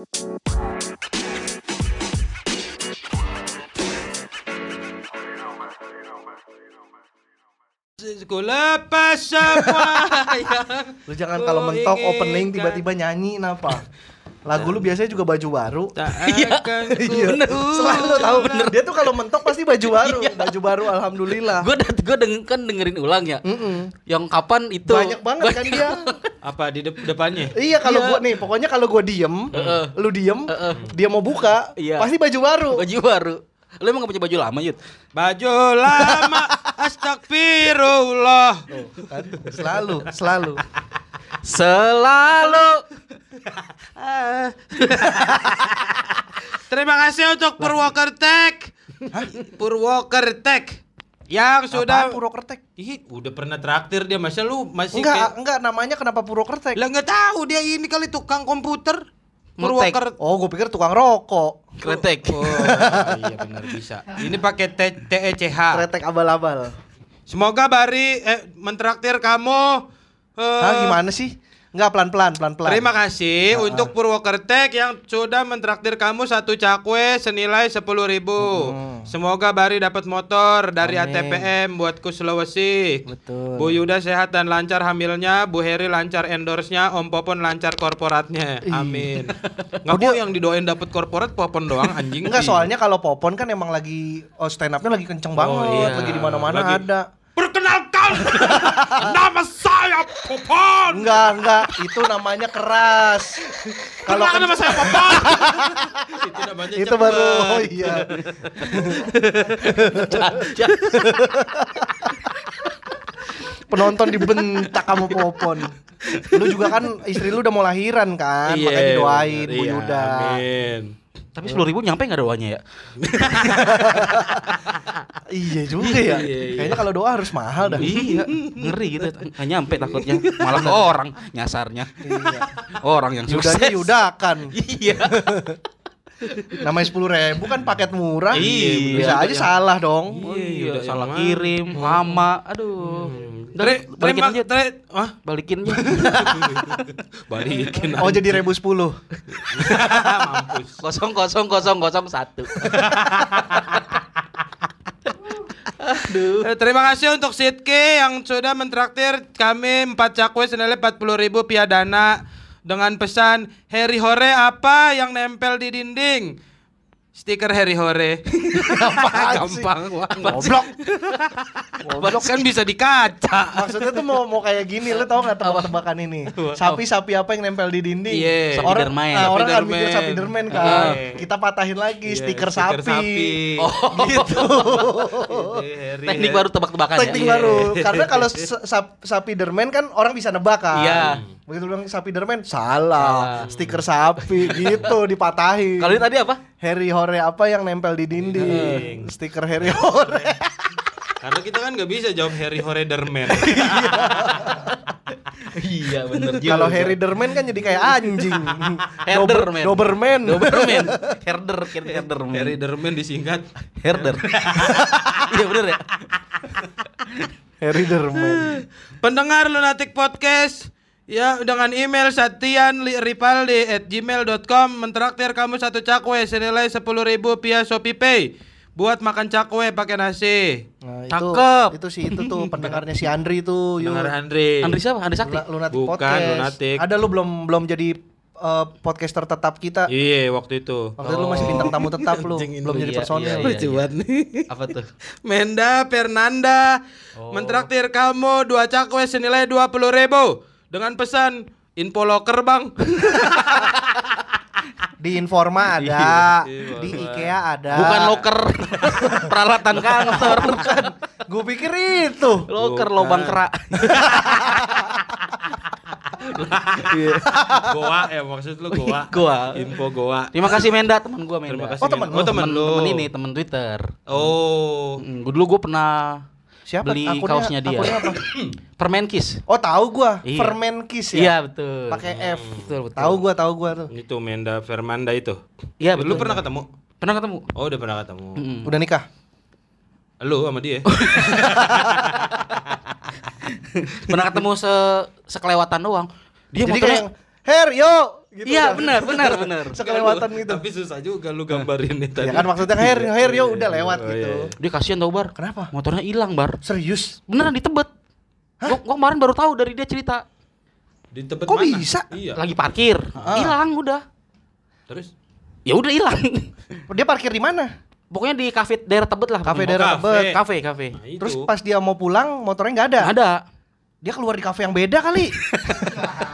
Lepas semua yang Lu jangan kalau mentok opening tiba-tiba nyanyi kenapa? Lagu lu biasanya juga baju baru. Tak akan ku Iya. Selalu tahu Dia tuh kalau mentok pasti baju baru, baju baru alhamdulillah. Gue gue deng kan dengerin ulang ya. Mm-mm. Yang kapan itu Banyak banget kan dia. Apa di dep- depannya? Iya kalau gua nih, pokoknya kalau gua diem, lu diem, dia mau buka, Iya. pasti baju baru. baju baru. Lu emang gak punya baju lama, Yud? Baju lama Astagfirullah Tuh, kan? Selalu, selalu. Selalu Terima kasih untuk Purwokertek Purwokertek Yang sudah Apaan Purwokertek? Ih, udah pernah traktir dia Masa lu masih Enggak, kayak enggak namanya kenapa Purwokertek? Lah nggak tahu dia ini kali tukang komputer Ngetek. Purwokertek Oh, gue pikir tukang rokok. kretek. Oh, iya benar bisa. Ini pakai T- TECH. Kretek abal-abal. Semoga Bari eh, mentraktir kamu. Eh, Hah, gimana sih? Enggak pelan-pelan, pelan-pelan. Terima kasih untuk Purwokertek yang sudah mentraktir kamu satu cakwe senilai sepuluh ribu. Semoga Bari dapat motor dari Amin. ATPM buatku Sulawesi. Betul. Bu Yuda sehat dan lancar hamilnya, Bu Heri lancar endorse-nya, Om Popon lancar korporatnya. Amin. Nggak mau yang didoain dapat korporat Popon doang anjing. Enggak, soalnya kalau Popon kan emang lagi oh, stand up-nya lagi kenceng banget, iya. lagi di mana-mana ada. Perkenalkan nama saya Popon. Enggak, enggak, itu namanya keras. Kalau Perkenalkan nama saya Popon. itu namanya itu cepet. baru oh iya. Penonton dibentak kamu Popon. Lu juga kan istri lu udah mau lahiran kan, Iya, makanya didoain Bu iya, Yuda. Amin. Tapi sepuluh ribu nyampe gak doanya ya? Iya juga ya. Iya, iya. Kayaknya kalau doa harus mahal dah. iya, ngeri gitu. Gak nyampe takutnya. Malah ke orang nyasarnya. Iya. Orang yang Yudanya sukses. yudakan. Iya. Namanya sepuluh ribu kan paket murah. Iya, Bisa aja ya. salah dong. Oh Iya, iya, yang salah kirim, lama. Aduh. Tre, balikin terima, aja. tre, ah, Balikin aja. balikin. Oh jadi ribu sepuluh. mampus. kosong kosong kosong kosong satu. Eh, Terima kasih untuk Sitke yang sudah mentraktir kami 4 cakwe senilai 40 ribu piadana dengan pesan Harry Hore apa yang nempel di dinding? Stiker Harry Hore. Apaan sih? Gampang banget. Goblok. Goblok kan bisa dikaca. Maksudnya tuh mau mau kayak gini, lu tau gak tebak-tebakan ini? Sapi-sapi apa yang nempel di dinding? Iya. Sapi Orang, dermain. nah, orang kan Sapi mikir dermain. sapi dermen kan. Iya. Kita patahin lagi Iya, stiker, stiker sapi. Oh, Gitu. Harry teknik ya. baru tebak-tebakan ya. Teknik baru. Karena kalau sa- sa- sapi dermen kan orang bisa nebak kan. Iya. Begitu bilang sapi dermen, salah. Stiker sapi gitu dipatahin. Kalau ini tadi apa? Harry Hore apa yang nempel di dinding? Stiker Harry Hore. Karena kita kan nggak bisa jawab Harry Hore Derman. iya bener Kalau Harry Derman kan jadi kayak anjing. Herderman. Doberman. Doberman. Herder, herder, Harry Derman disingkat. herder. Iya bener ya. Harry Derman. Pendengar Lunatic Podcast Ya dengan email satian ripaldi at gmail.com Mentraktir kamu satu cakwe senilai 10 ribu via Shopee Pay Buat makan cakwe pakai nasi Nah, itu, Cakep. Itu sih itu tuh pendengarnya si Andri tuh. yuk. Dengar Andre Andri siapa? Andri Sakti. Luna- Lunatic Bukan, Podcast. Lunatic. Ada lu belum belum jadi eh, podcaster tetap kita. Iya waktu itu Waktu itu lu masih bintang tamu tetap lu, belum jadi iya, personil. iya, iya. Lucu banget nih Apa tuh? Menda Fernanda Mentraktir kamu dua cakwe senilai 20 ribu Dengan pesan Info loker bang Di Informa ada, Iya, di. IKEA ada. Bukan loker peralatan kantor. Bukan. Gue pikir itu. Loker Bukan. lubang kerak. Goa ya maksud lu Goa Goa. Info Goa Terima kasih Menda teman gua Menda. Terima kasih Oh, temen Menda. Oh temen lu Temen ini, temen Twitter. Oh Hmm, gua dulu gua pernah Siapa? beli Akunnya- kaosnya dia. akunnya apa? Permen Kiss. Oh, tahu gua. Iya. Ferment Kiss ya. Iya, betul. Pakai F. Betul, betul. Tahu gua, tahu gua tuh. Itu Menda Fernanda itu Iya, Lu betul. pernah ketemu? Pernah ketemu? Oh udah pernah ketemu Mm-mm. Udah nikah? Lu sama dia Pernah ketemu se sekelewatan doang. Dia Jadi motornya kayak Her, yo, gitu. Iya udah. benar benar benar. Sekelewatan gitu. Tapi susah juga lu gambarin nih tadi. Ya kan maksudnya air, air yo udah lewat Oh, gitu. iya. Dia kasihan tau bar. Kenapa? Motornya hilang bar. Serius? Beneran di Tebet. Gua, gua kemarin baru tahu dari dia cerita. Di tempat Kok mana? bisa? Iya. Lagi parkir, Ah. hilang udah. Terus Ya udah hilang. Dia parkir di mana? Pokoknya di kafe daerah Tebet lah. Kafe daerah kafe. Tebet. Kafe kafe. nah itu. Terus pas dia mau pulang motornya nggak ada. Nggak ada. Dia keluar di kafe yang beda kali.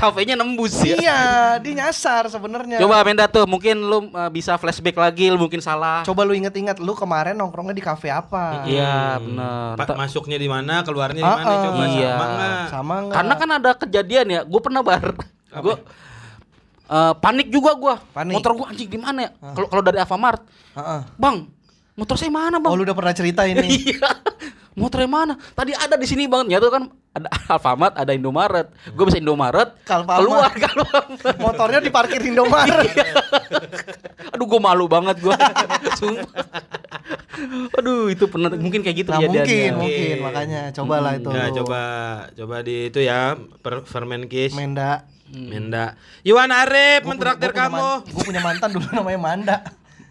Kafenya nembus ya. iya, dia nyasar sebenarnya. Coba Menda tuh, mungkin lu uh, bisa flashback lagi, lu mungkin salah. Coba lu inget-inget lu kemarin nongkrongnya di kafe apa? Iya, bener. Pa- Ta- masuknya di mana, keluarnya di Ah, mana ah. coba Iya. sama nggak? Sama nggak? Karena kan ada kejadian ya, gue pernah bar. Gue uh, panik juga gue. Panik. Motor gue anjing di mana ya? Kalau kalau dari Alfamart, Heeh. bang, motor saya mana bang? Oh, lu udah pernah cerita ini. Iya. Motornya mana? Tadi ada di sini bang. Ya tuh kan ada Alfamart, ada Indomaret. Gue bisa Indomaret, Kalfamart. keluar Kalfamart. Motornya diparkir Indomaret. Aduh, gue malu banget gue. Sumpah. Aduh, itu pernah mungkin kayak gitu Nah, mungkin, kejadiannya. mungkin makanya cobalah itu. Nah, coba coba di itu ya, per, Fermen Kiss. Menda. Menda. Iwan Arif mentraktir kamu. Gue punya mantan dulu namanya Manda.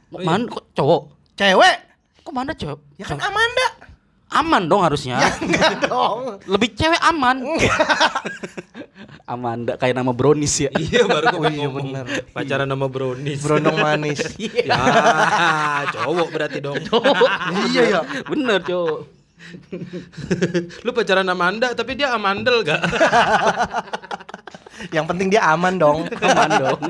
Mana kok cowok? Cewek? Kok mana cowok? Ya kan Amanda. Aman dong harusnya. Ya enggak dong. Lebih cewek aman. Amanda kayak nama brownies ya. Iya, baru gue Oh, iya, ngomong. bener. Pacaran sama Brownies. Berondong manis. ya, cowok berarti dong. iya ya. Bener cowok. Lu pacaran sama Anda, tapi dia amandel gak? Yang penting dia aman dong. Aman dong.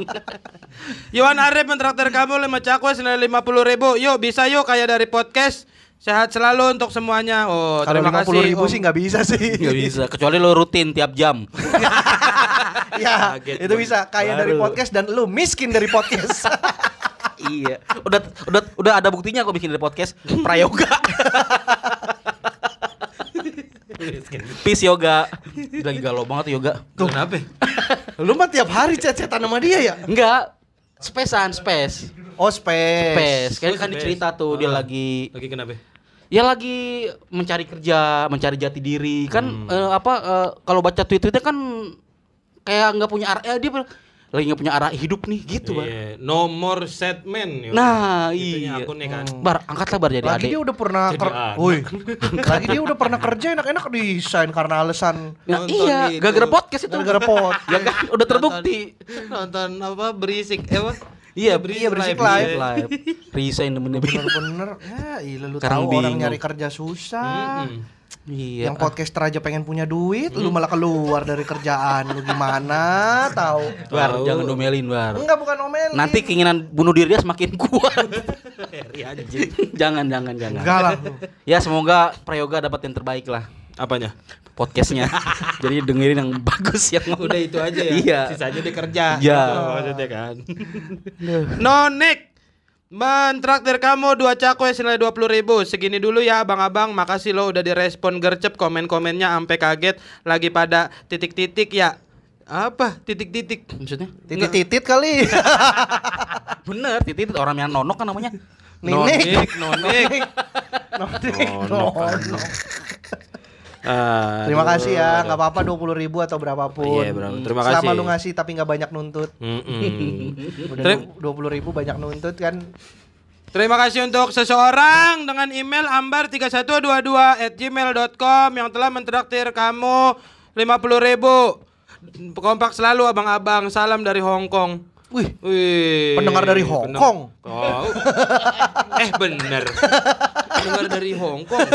Iwan Arif mentraktir kamu 5 cakwe senilai 50 ribu. Yuk bisa yuk kayak dari podcast. Sehat selalu untuk semuanya. Oh, Kalau terima kasih. puluh ribu Om. sih nggak bisa sih. Gak bisa kecuali lo rutin tiap jam. ya, Kaget itu gua. bisa kaya dari Baru. podcast dan lu miskin dari podcast. iya. Udah udah udah ada buktinya kok bikin dari podcast prayoga. Peace yoga. Lagi galau banget yoga. Kenapa? lu mah tiap hari chat-chatan sama dia ya? Enggak. Spacean, space. Oh, space. Space. Kan Oh, kan space. dicerita tuh dia Ah. lagi Lagi kenapa? Ya lagi mencari kerja, mencari jati diri. Kan Hmm. eh, apa eh, kalau baca tweet-tweetnya kan kayak nggak punya arah eh, dia lagi nggak punya arah hidup nih gitu, Bar. Iya, no more sad man. yuk. Nah, iya. akunnya kan. Bar, angkatlah Bar jadi Lagi adik. dia udah pernah ker-. Woi. Lagi dia udah pernah kerja enak-enak desain karena alasan Nah, Nonton iya, gara-gara podcast itu. gara-gara pot. ya kan udah terbukti. Nonton apa berisik eh apa? Iya, Iya, berisik live. live. Resign temen-temen. Bener-bener ya iya lu tahu orang nyari kerja susah. Iya. Yang podcaster aja pengen punya duit, lu malah keluar dari kerjaan. Lu gimana? Tahu. Tahu. jangan domelin, Bar. Enggak bukan omelin. Nanti keinginan bunuh diri dia semakin kuat. Jangan, jangan, jangan. enggak lah. Ya semoga Prayoga dapat yang terbaik lah Apanya? podcastnya. Jadi dengerin yang bagus yang Udah itu aja ya. Iya. Sisanya dikerja. Iya. Gitu maksudnya kan. Nonik Mentraktir kamu dua cakwe senilai 20 ribu Segini dulu ya abang-abang Makasih lo udah direspon gercep Komen-komennya sampai kaget Lagi pada titik-titik ya Apa? Titik-titik Maksudnya? Titit-titit kali. Bener, titit orang yang nonok kan namanya. Ninik. Nonik Nonik. Nonok. Nonok. Terima kasih ya, nggak apa-apa 20 ribu atau berapapun. Iya, bro. Terima Selama kasih. lu ngasih tapi nggak banyak nuntut. Udah Terima- dua puluh ribu banyak nuntut kan. Terima kasih untuk seseorang dengan email ambar3122 at gmail.com yang telah mentraktir kamu 50 ribu. Kompak selalu abang-abang. Salam dari Hong Kong. Wih, Wih. Pendengar dari Hong Pendeng- Kong. Oh. eh bener. Pendengar dari Hong Kong.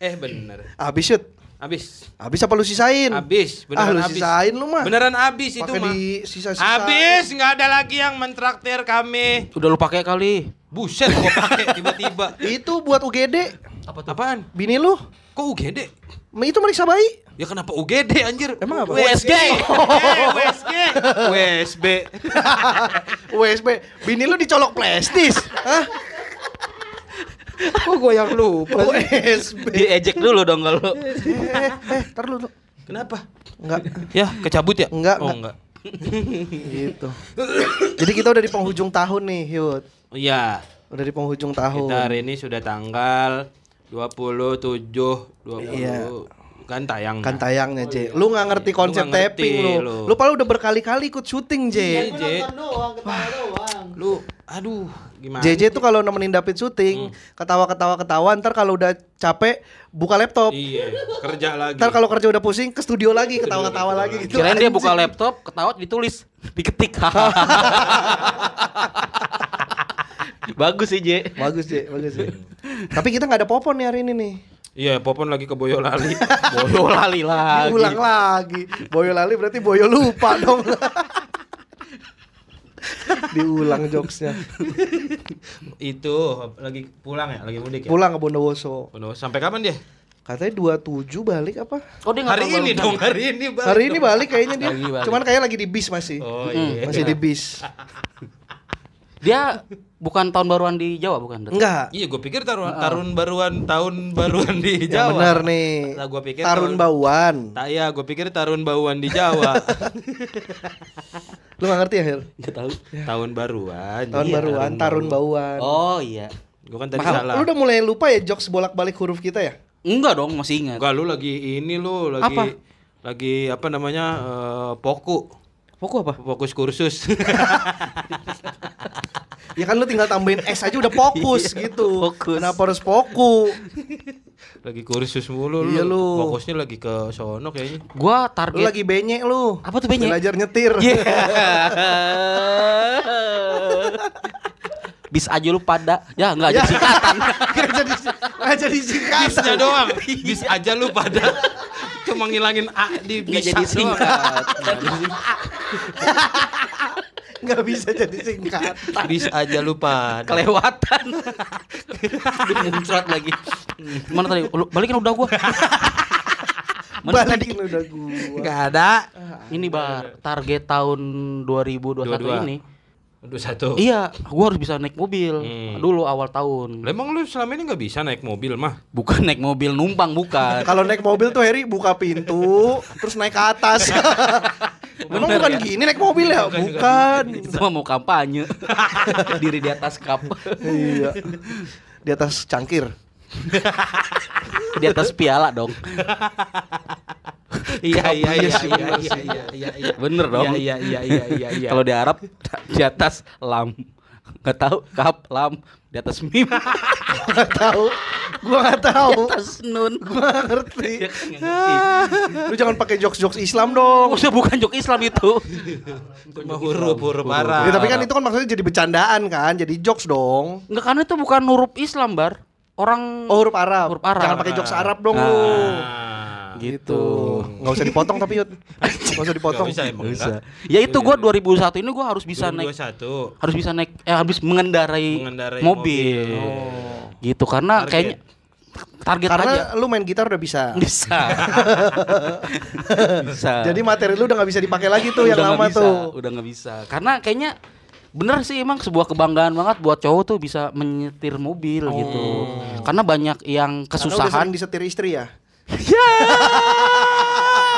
Eh bener. habis shoot. Abis. Habis apa lu sisain? Abis. ah, Beneran lu abis. sisain lu mah. Beneran abis itu Pakai mah. di sisa-sisa. Abis nggak ada lagi yang mentraktir kami. Udah lu pakai kali. Buset gua pakai tiba-tiba. Itu buat UGD. Apa tuh? Apaan? Bini lu? Kok UGD? Itu meriksa bayi. Ya kenapa UGD anjir? Emang apa? WSG. Eh, WSG. WSB. USB. Bini lu dicolok plastis. Hah? Kok gue yang lupa USB. Diejek dulu dong kalau. eh, eh, tar lu. Kenapa? Enggak. Ya, kecabut ya? Enggak, Oh, enggak. gitu. Jadi kita udah di penghujung tahun nih, Yud. Iya. Udah di penghujung tahun. Kita hari ini sudah tanggal 27 20 Iya. kan tayang. Kan tayangnya, J. Lu nggak ngerti Iya, konsep lu ngerti, tapping lu. lu. Lu padahal udah berkali-kali ikut syuting, J. Iya, J. doang. Lu aduh gimana? JJ tuh kalau nemenin David Hmm. syuting, ketawa-ketawa ketawa, ntar kalau udah capek buka laptop. Iya, kerja lagi. Ntar kalau kerja udah pusing ke studio lagi, ketawa-ketawa lagi gitu. Kirain dia buka laptop, ketawa ditulis, diketik. Bagus sih, J. Bagus, J. Bagus, J. Tapi kita nggak ada popon nih hari ini nih. Iya, Popon lagi ke Boyolali. Boyolali lagi. Ulang lagi. Boyolali berarti Boyo lupa dong. Diulang jokesnya. Itu lagi pulang ya, lagi mudik ya. Pulang ke Bondowoso. Penuh. Sampai kapan dia? Katanya 27 balik apa? Oh, dia Hari ini dong, hari ini balik Hari ini balik kayaknya dia. Balik. Cuman kayak lagi di bis masih. Oh iya. Masih di bis. Dia bukan tahun baruan di Jawa bukan? Enggak. Iya, gue pikir tarun tarun baruan tahun baruan di Yang Jawa. bener nih. Lah gua pikir Tarun tahun- Bauan. Tak ya, gue pikir tarun bauan di Jawa. Lu gak ngerti ya, Hil? Nggak tahu. tahun baruan. Tahun Iya, baruan, Tarun Bauan. Oh iya. Gue kan tadi Mahal. salah. Lu udah mulai lupa ya jokes bolak-balik huruf kita ya? Enggak dong, masih ingat. Enggak, lu lagi ini lu lagi Apa? lagi apa namanya? eh, poku. Fokus apa? Fokus kursus. Ya kan lu tinggal tambahin S aja udah fokus gitu. Fokus. Kenapa harus fokus? lagi kursus mulu Iya, lu. Fokusnya lagi ke sono kayaknya. Gua Lu target lagi benyek lu. Apa tuh benyek? Belajar nyetir. Iya. Bis aja lu pada. Ya enggak ada Ya. singkatan. Nggak jadi nggak jadi singkatan. Bisnya doang. Bis aja lu pada cuma ngilangin A di Enggak bisa jadi singkat. Nggak bisa jadi singkatan. Bis aja lu pada. Kelewatan. Udah muncrat lagi. Mana tadi? Balikin udah gua. Mana tadi? Balikin udah gua. Enggak ada. Ini bar target tahun 2021 22. ini. Aduh satu. Iya, gua harus bisa naik mobil Hmm. dulu awal tahun. Lah, Emang lu selama ini nggak bisa naik mobil mah? Bukan naik mobil numpang bukan. Kalau naik mobil tuh Heri buka pintu, terus naik ke atas. Emang bukan ya? gini naik mobil ya? Bukan. Itu mah mau kampanye. Diri di atas kap. iya. Di atas cangkir. di atas piala dong. Iya iya iya sih, iya bener iya iya iya iya. Bener dong. Iya iya iya iya iya. Kalau di Arab di atas lam. Nggak tahu kap lam di atas mim. Gak tahu. Gua nggak tahu. Di atas nun. Gua nggak ngerti. Ya kan nggak ngerti. Lu jangan pakai jokes-jokes Islam dong. Maksudnya bukan jok Islam itu. Cuma huruf huruf parah. Ya, tapi kan itu kan maksudnya jadi bercandaan kan, jadi jokes dong. Enggak karena itu bukan huruf Islam, Bar. Orang Oh huruf Arab. Huruf Arab. Jangan pakai jokes Arab dong Nah. lu. Gitu. Nggak usah dipotong tapi Yud. Nggak usah dipotong. Nggak usah, emang enggak. Ya itu gua 2001 ini gua harus bisa naik 2021. harus bisa naik eh harus mengendarai, Mengendarai mobil. mobil. Oh. Gitu karena Target. kayaknya target Karena aja. lu main gitar udah bisa. Bisa. bisa. Jadi materi lu udah nggak bisa dipakai lagi tuh yang Udah nggak lama bisa, tuh. Udah nggak bisa. Karena kayaknya bener sih emang sebuah kebanggaan banget buat cowok tuh bisa menyetir mobil gitu. Karena banyak yang Karena udah kesusahan. disetir istri ya. Yeah!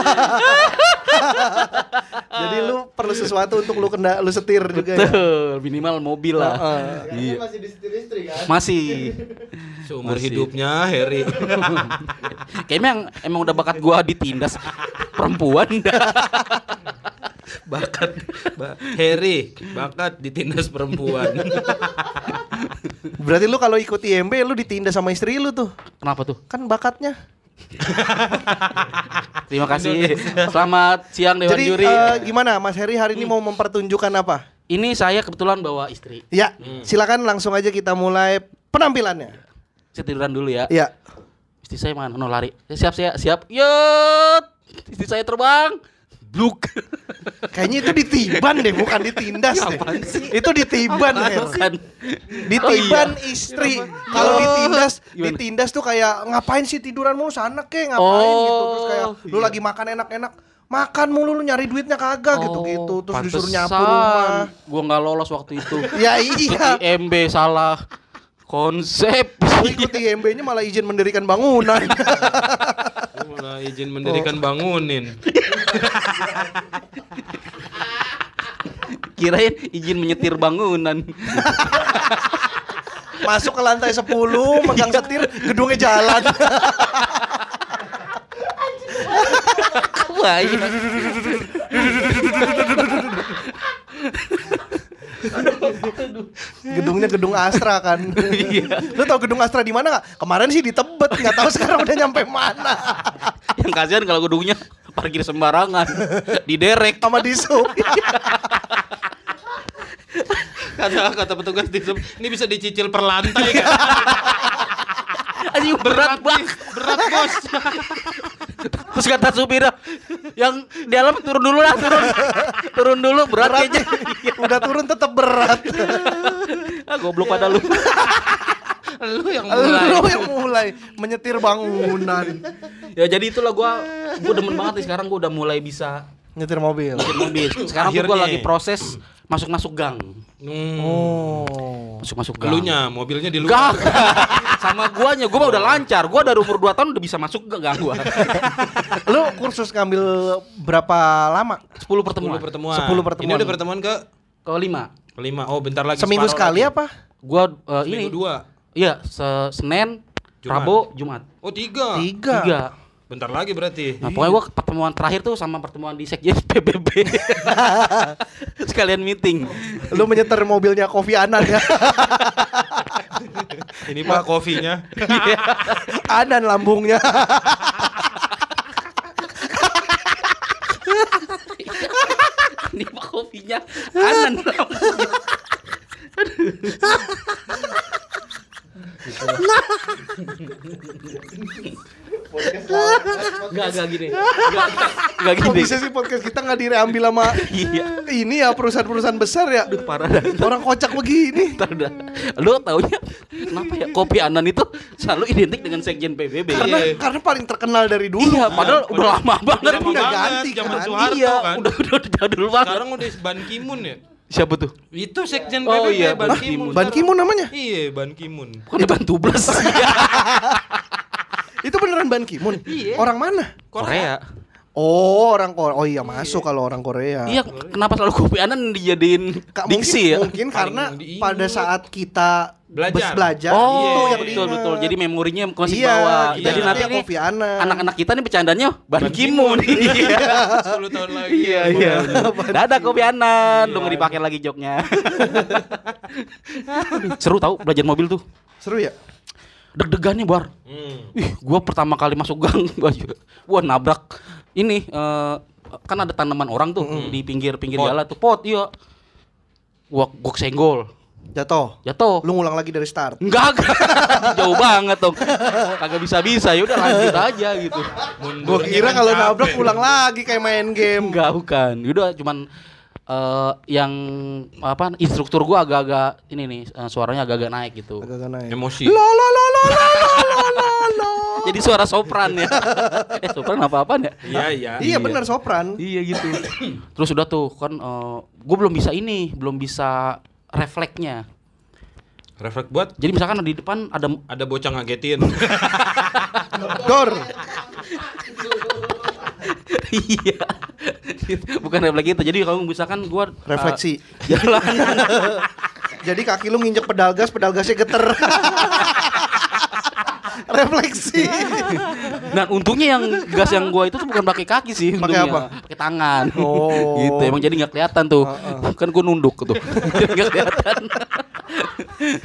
Jadi lu perlu sesuatu untuk lu kena lu setir juga ya. Betul, minimal mobil lah. Heeh. Iya. masih disetir istri kan? Masih. Seumur Masih. hidupnya Harry. Kayaknya emang, emang udah bakat gua ditindas perempuan. bakat ba- Harry bakat ditindas perempuan. Berarti lu kalau ikut IMB lu ditindas sama istri lu tuh. Kenapa tuh? Kan bakatnya. Terima kasih. Selamat siang Dewan Jadi Juri. eh, gimana Mas Heri hari ini mau mempertunjukkan apa? Ini saya kebetulan bawa istri. Ya, silakan langsung aja kita mulai penampilannya. Saya tiduran dulu ya. Ya. Istri saya mana? No lari. Siap saya siap. Yut. Istri saya terbang. Bluk. Kayaknya itu ditiban deh, bukan ditindas deh. Itu ditiban, Her. Bukan. Ditiban Oh, iya. istri. Kalau Oh. ditindas, Gimana? ditindas tuh kayak ngapain sih tiduran mulu sana kek, ngapain gitu. Terus kayak Oh, lu iya. lagi makan enak-enak, makan mulu lu nyari duitnya kagak Oh, gitu-gitu. Terus disuruh pantesan. nyapu rumah. Gua nggak lolos waktu itu. Ya iya. IMB salah konsep. Lu ikut IMB-nya malah izin mendirikan bangunan. Malah izin mendirikan bangunin. Kirain izin menyetir bangunan. Masuk ke lantai 10, megang setir, gedungnya jalan. Wah. Gedungnya gedung Astra kan. Lu tau gedung Astra di mana nggak? Kemarin sih di Tebet, nggak tahu sekarang udah nyampe mana. Yang kasihan kalau gedungnya parkir sembarangan, diderek. Sama di sub. Kata kata petugas di sub, ini bisa dicicil per lantai kan? Anjing berat banget. Berat bos. Terus kata supir yang di dalam turun dulu lah, turun. Turun dulu berat, kayaknya. udah turun tetap berat. Ah, goblok pada lu. Lu yang mulai. Lu yang mulai menyetir bangunan. ya jadi itulah gua gua demen banget nih sekarang gua udah mulai bisa Nyetir mobil. nyetir mobil. Sekarang gua Akhirnya. lagi proses masuk-masuk gang. Hmm. Oh. Masuk-masuk gang. Elunya, mobilnya di luar. Gak. Sama guanya, gua mah udah lancar. Gua dari umur 2 tahun udah bisa masuk ke gang gua. Lu kursus ngambil berapa lama? 10 10 pertemuan. pertemuan. 10 pertemuan. Ini udah pertemuan ke Kelima. kelima. Oh, bentar lagi. Seminggu sekali lagi. apa? Gua eh, ini Seminggu dua. Iya, se- Senin, Jumat. Rabu, Jumat. Oh, tiga. Tiga. Tiga. Bentar lagi berarti. Nah, pokoknya gua pertemuan terakhir tuh sama pertemuan di Sekjen PBB. Sekalian meeting. Lu menyetir mobilnya Kofi Anan ya. Ini Pak kopinya. Anan lambungnya. Ini mah kopinya anan Enggak, enggak gini. Enggak, enggak Kok gini. bisa sih podcast kita nggak diambil sama Iya. ini ya perusahaan-perusahaan besar ya? Parah dah. Orang kocak begini. Ntar dah. Lu taunya kenapa ya kopi anan itu selalu identik dengan sekjen PBB? Karena Iya. karena paling terkenal dari dulu. Iya, padahal udah lama banget. Lama udah banget, ganti zaman kan. Soeharto iya, kan. udah udah udah jadul banget. Sekarang udah Ban Ki-moon ya. Siapa tuh? Itu sekjen Oh PBB iya, Ban. Ki-moon. Ban Ki-moon namanya? Iya, Ban Ki-moon. Bukan Ban Tubles. Itu beneran Ban Ki-moon? Iya. Orang mana? Korea. Oh, orang Korea. Oh iya, masuk kalau orang Korea. Iya, kenapa selalu kopi anan dijadiin Kak, diksi ya? mungkin, mungkin karena pada saat kita Belajar. belajar Oh, itu yang betul diingat. betul. Jadi memorinya masih iya, bawa. kita Jadi nanti ya nih Kofi Annan. anak-anak kita nih bercandanya Ban Ki-moon. Iya. 10 tahun lagi. Iya iya. Dadah kopi anan, lu nggak dipakai lagi joknya. Seru tau belajar mobil tuh. Seru ya? Deg-degan nih bar. Hmm. Ih, gua pertama kali masuk gang, gua nabrak ini eh, kan ada tanaman orang tuh di pinggir-pinggir jalan tuh pot, iya. Gua gua kesenggol, Jatuh. jatuh. Lu ngulang lagi dari start. Enggak, enggak. jauh banget dong. Kagak bisa-bisa, ya udah lanjut aja gitu. Gua kira kalau nabrak ulang lagi kayak main game. Enggak, bukan. Udah cuman eh, yang apa instruktur gua agak-agak ini nih eh, suaranya agak-agak naik gitu. Agak naik. Emosi. Lo lo lo lo lo lo lo lo. Jadi suara sopran ya. eh, sopran apa-apaan ya? Iya, iya. Iya benar sopran. Iya gitu. Terus udah tuh kan gue belum bisa ini, belum bisa refleksnya. Refleks buat Jadi misalkan di depan ada ada bocah ngagetin. Dor. iya. Bukan refleks itu. Jadi kalau misalkan gua eh, Refleksi. jalan Jadi kaki lu nginjek pedal gas, pedal gasnya geter. Refleksi. Nah, untungnya yang gas yang gua itu tuh bukan pakai kaki sih, Pakai apa? Pakai tangan. Oh. gitu. Emang jadi nggak kelihatan tuh. Kan gua nunduk tuh. Nggak kelihatan.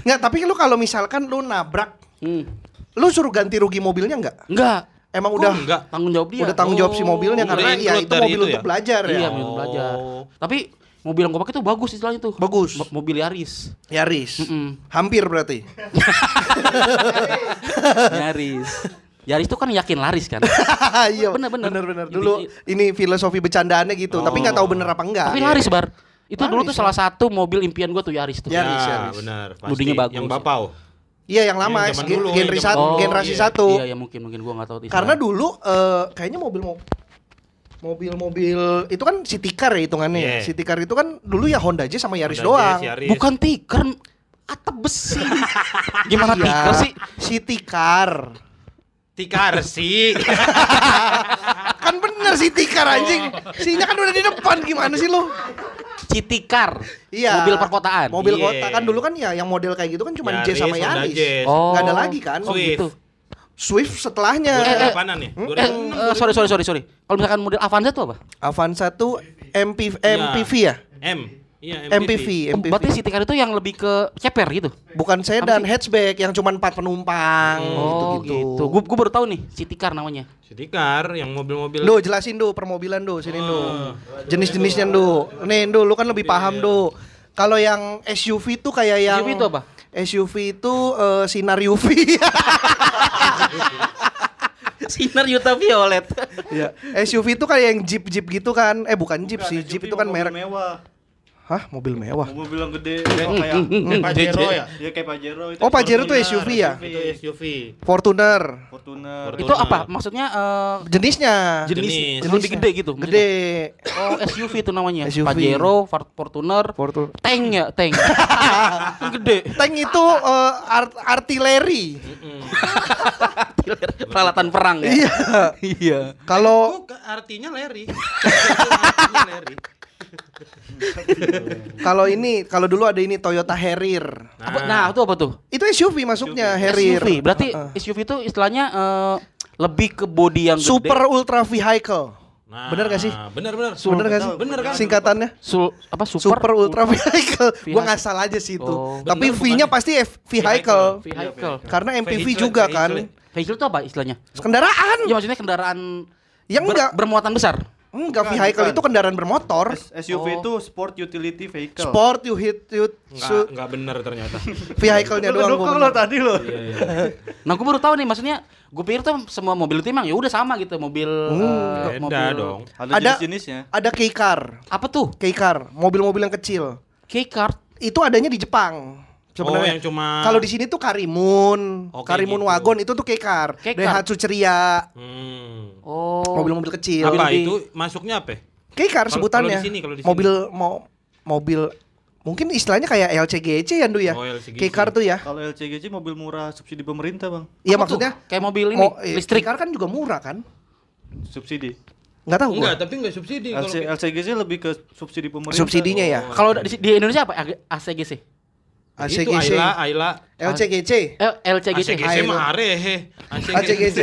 Nggak, tapi lu kalau misalkan lu nabrak, Hmm. lu suruh ganti rugi mobilnya nggak? Enggak. Emang Kok udah enggak? Tanggung jawab dia. udah tanggung jawab si Oh, mobilnya udah karena ya itu mobil itu untuk ya? belajar ya. Iya, mobil belajar. Oh. Tapi mobil yang gua pakai tuh bagus istilahnya tuh. Bagus. Mo- Mobil Yaris. Yaris. Mm-mm. Hampir berarti. Yaris. Yaris tuh kan yakin laris kan. Iya. Bener, bener. Bener bener. Dulu ini filosofi bercandaannya gitu, tapi nggak tahu bener apa enggak. Tapi laris bar. Itu dulu Laris, tuh salah satu mobil impian gua tuh Yaris tuh. Yaris, Ya, Yaris. benar. pasti. Bagus. Yang bapau. Iya yang lama, Yang zaman gen- dulu, genre yang satu, zaman- generasi iya. satu. Iya, ya mungkin mungkin gua nggak tahu istilah. Karena dulu eh, kayaknya mobil mo- mobil-mobil itu kan city car ya hitungannya. ya. Iya. City car itu kan dulu ya Honda aja sama Yaris Honda doang. Jazz, Yaris. bukan tiker atap besi. Gimana Iya, tiker sih? City car. Tikar sih. kan bener city car anjing. Sinya kan udah di depan gimana sih lu? City car. Iya. Mobil perkotaan. Mobil Iya. kota kan dulu kan ya yang model kayak gitu kan cuma Yaris, Jazz sama Honda Yaris. Oh. Nggak ada lagi kan? Oh, Swift. gitu. Swift setelahnya. Eh, eh? Eh, eh, sorry sorry sorry sorry. Kalau misalkan model Avanza tuh apa? Avanza tuh MP, Iya. MPV ya? M. Iya, MPV, Oh, MPV. Berarti city car itu yang lebih ke ceper gitu. Bukan sedan, hatchback yang cuma empat penumpang Oh gitu-gitu. gitu. Gue gue baru tahu nih city car namanya. City car yang mobil-mobil Do, jelasin do permobilan do, sini do. Oh. Jenis-jenisnya do. Nih do, lu kan lebih paham do. Kalau yang SUV tuh kayak yang SUV itu apa? SUV itu eh, sinar UV. Sinar Yuta Violet. Iya. SUV itu kayak yang Jeep Jeep gitu kan. Eh bukan Jeep sih, Jeep itu kan merek. mewah. Hah, mobil mewah. Mobil yang gede kayak kayak Pajero ya? Dia kayak Pajero itu. Oh, Pajero tuh Fortuner, SUV ya? Itu SUV. Fortuner. Fortuner. itu apa? Maksudnya eh, Jenisnya. jenis, Jenis. yang lebih gede gitu. maksudnya? Gede. Oh SUV itu namanya. SUV. Pajero, Fortuner, Fortuner. tank ya, tank. Gede. Tank itu eh, art- artileri. Peralatan perang ya. Iya. Iya. Kalau Oh, ke- artinya Larry. artinya Larry. kalau ini kalau dulu ada ini Toyota Harrier. Apa, nah, itu apa tuh? Itu SUV masuknya Harrier. SUV. Berarti Heeh. SUV itu istilahnya eh, lebih ke body yang super gede. ultra vehicle. Nah, Bener gak sih? Bener bener. Bener gak sih? Bener kan? Singkatannya Sul, apa super, super, ultra vehicle. Vehicle. Gua ngasal aja sih itu. Oh. Tapi V-nya pasti F- vehicle. vehicle. Karena MPV Vehicle, juga kan. vehicle. Vehicle itu apa istilahnya? Kendaraan. Ya maksudnya kendaraan Yang ber- enggak bermuatan besar. Enggak Bukan, vehicle bukan. itu kendaraan bermotor. S- SUV Oh. itu sport utility vehicle. Sport you hit you Enggak, enggak bener ternyata. vehicle-nya Lu doang. lo bener. tadi lo. Iya, iya. Nah, gue baru tahu nih maksudnya gue pikir tuh semua mobil itu emang ya udah sama gitu mobil eh, Beda mobil dong. Ada, Ada- jenis-jenisnya. Ada K-car. Apa tuh? K-car, mobil-mobil yang kecil. K-car. Itu adanya di Jepang. Sebenarnya. Oh, yang cuma Kalau di sini tuh Karimun, Oke, Karimun gitu. Wagon itu tuh K-car. K-car. Daihatsu Ceria, Hmm. Oh. mobil-mobil kecil. Apa lebih- itu masuknya apa? Kalau- sebutannya. kalau di sini, kalau di sini. Mobil mau mobil mungkin istilahnya kayak LCGC ya Ndu ya. Oh, LCGC. K-car tuh ya. Kalau LCGC mobil murah subsidi pemerintah, Bang. Iya maksudnya tuh? kayak mobil ini mau- eh, listrik. K-car kan juga murah kan? Subsidi. Nggak tahu Enggak, tapi enggak subsidi kalau LCGC lebih ke subsidi pemerintah. Subsidinya ya. Kalau di, di Indonesia apa? Ag- ACGC. itu. Ayla, Ayla. LCGC. Eh, LCGC. ACGC mah are he. ACGC.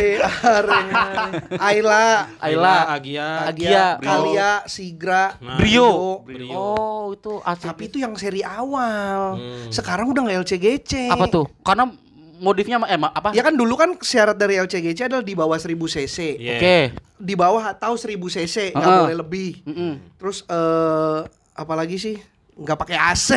Ayla. Ayla. Agia. Agia. Kalia, Sigra, Nah. Brio. Brio. Oh, itu ACGC. Tapi itu yang seri awal. Hmm. Sekarang udah nggak LCGC. apa tuh? Karena modifnya eh ma- apa? Ya kan dulu kan syarat dari LCGC adalah di bawah 1000 cc. Iya. Oke. Di bawah atau 1000 cc, nggak Heeh. boleh lebih. Mm-mm. Terus eh apalagi sih? Nggak pakai AC.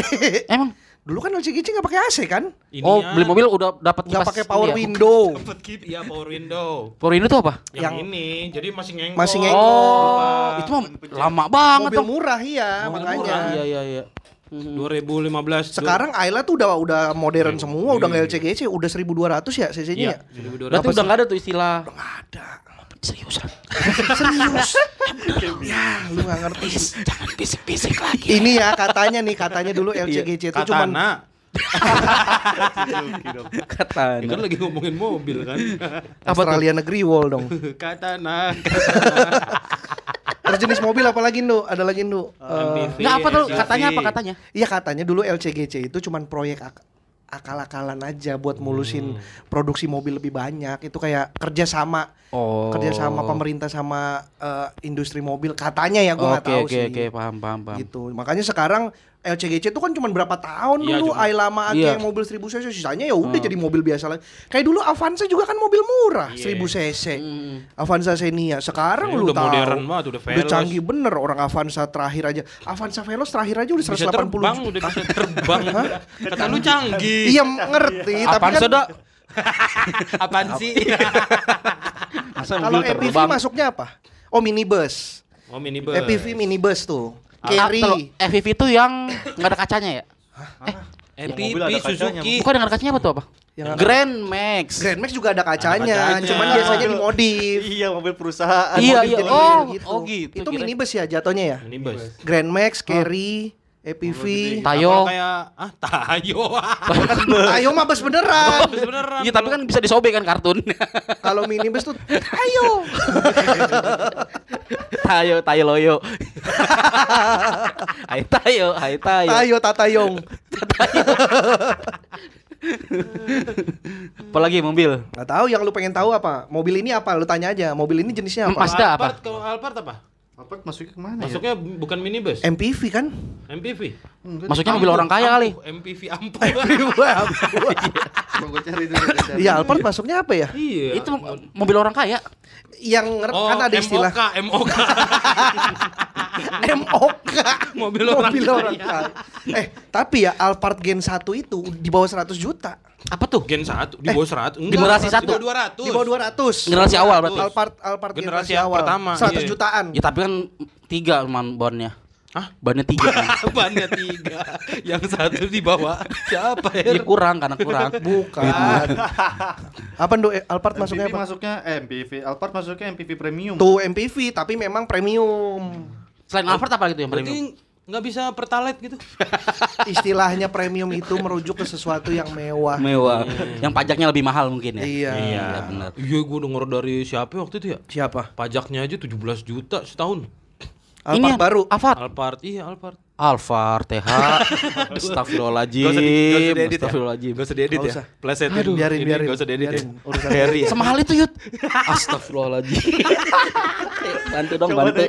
Emang dulu kan LCGC nggak pakai AC kan? Oh, Ininya beli mobil udah dapat Nggak kipas pakai power ya? window. Dapat kit, iya power window. Power window itu apa? Yang, Yang- ini, jadi masih ngengkol. Masih ngengkol. Oh, itu mah lama banget Mobil tuh. murah iya, Mobil makanya. murah. Iya, iya, iya. Mhm. 2015. Sekarang Ayla tuh udah udah modern semua, udah nggak Iya. LCGC, udah 1200 ya cc-nya Iya, ya? 1200. Berarti udah nggak ada tuh istilah Ada. Serius lah. Serius. ya, lu nggak ngerti. Jangan bisik-bisik lagi. Ini ya katanya nih, katanya dulu LCGC itu cuman Katana. Kata. Ya kan lagi ngomongin mobil kan. Australia negeri wall dong. Katana. Terus jenis mobil apa lagi Ndu? Ada lagi Ndu? Eh, MPV, Nggak apa tuh katanya apa katanya? Iya katanya dulu LCGC itu cuman proyek akal-akalan aja buat mulusin produksi mobil lebih banyak. Itu kayak kerja sama Oh. kerja sama pemerintah sama eh, industri mobil katanya ya gua nggak Oke tahu oke sih. oke paham paham paham. Gitu. Makanya sekarang LCGC itu kan cuma berapa tahun Iya, dulu cuma- Ay lama Age Iya. yang mobil 1000 cc sisanya ya udah jadi mobil biasa lagi. Kayak dulu Avanza juga kan mobil murah Iya. 1000 cc. Hmm. Avanza Xenia. Sekarang Ini lu udah tahu. modern banget, udah Udah canggih bener orang Avanza terakhir aja. Avanza Veloz terakhir aja udah 180 Bisa terbang, juta. udah bisa terbang. Kata lu canggih. Iya ngerti, tapi Apaan kan sudah? Apaan sih? Kalau EPV terbang? masuknya apa? Oh minibus. Oh minibus. EPV minibus tuh. Ah, Carry. kalau FPV itu yang nggak ada kacanya ya? Mobil ada kacanya, Suzuki. Bukan dengan kacanya apa tuh apa? Yang? Grand Max. Grand Max juga ada kacanya, kacanya. cuman biasanya dimodif. Iya, mobil perusahaan. Iya, iya. Oh, gitu. oh gitu. Itu minibus ya jatuhnya ya? Minibus. Grand Max, Carry, EPV. Nah, Tayo. kayak ah Tayo. Ayo mah bus beneran. Beneran. Iya, tapi kan bisa disobek kan kartun. Kalau minibus tuh ayo. tayo, tayo loyo. hai tayo, hai tayo. Ayo Tatayong. Apalagi mobil. Nggak tahu yang lu pengen tahu apa? Mobil ini apa? Lu tanya aja. Mobil ini jenisnya apa? Mazda apa? Alphard, kalau Alphard apa? Apa masuknya ke mana ya? Masuknya bukan minibus, MPV kan? MPV. Maksudnya mobil orang kaya kali. Ampuh, MPV ampuh. Gue cari dulu. Iya, Alphard masuknya apa ya? iya. Itu mobil orang kaya. Yang Oh, kan ada istilah MOK, MOK. MOK. Mobil orang Mobil kaya. orang kaya. Eh, tapi ya Alphard Gen 1 itu di bawah 100 juta. Apa tuh? Gen 1 di bawah 100. Enggak, Generasi di satu. bawah 200. Di bawah 200. Generasi awal berarti. Alphard Alphard Generasi generasi awal. pertama, 100 iya. jutaan. Ya tapi kan tiga man bannya. Hah? Bannya tiga kan. Bannya tiga, yang satu di bawah. Siapa ya ya? kurang karena kurang. Bukan. Apa Ndo eh, Alphard masuknya MPV apa? masuknya eh, MPV. Alphard masuknya MPV premium. Tuh MPV tapi memang premium. Selain Alphard apa gitu yang premium? Nggak bisa pertalite gitu. Istilahnya premium itu merujuk ke sesuatu yang mewah. Mewah. Yang pajaknya lebih mahal mungkin ya. Iya. Iya benar. Iya, gue denger dari siapa waktu itu ya? Siapa? Pajaknya aja 17 juta setahun. Alphard yang baru. Alphard. Alphard, iya Alphard. Alphard TH. Astagfirullahaladzim. Gak usah di- gak usah diedit ya? Astagfirullahaladzim. Gak usah diedit Nggak ya? usah. Plesetin. Aduh, biarin, Ini biarin. Gak usah diedit ya? Biarin, urusan Harry ya? Semahal itu Yud. Astagfirullahaladzim. bantu dong Coba bantu.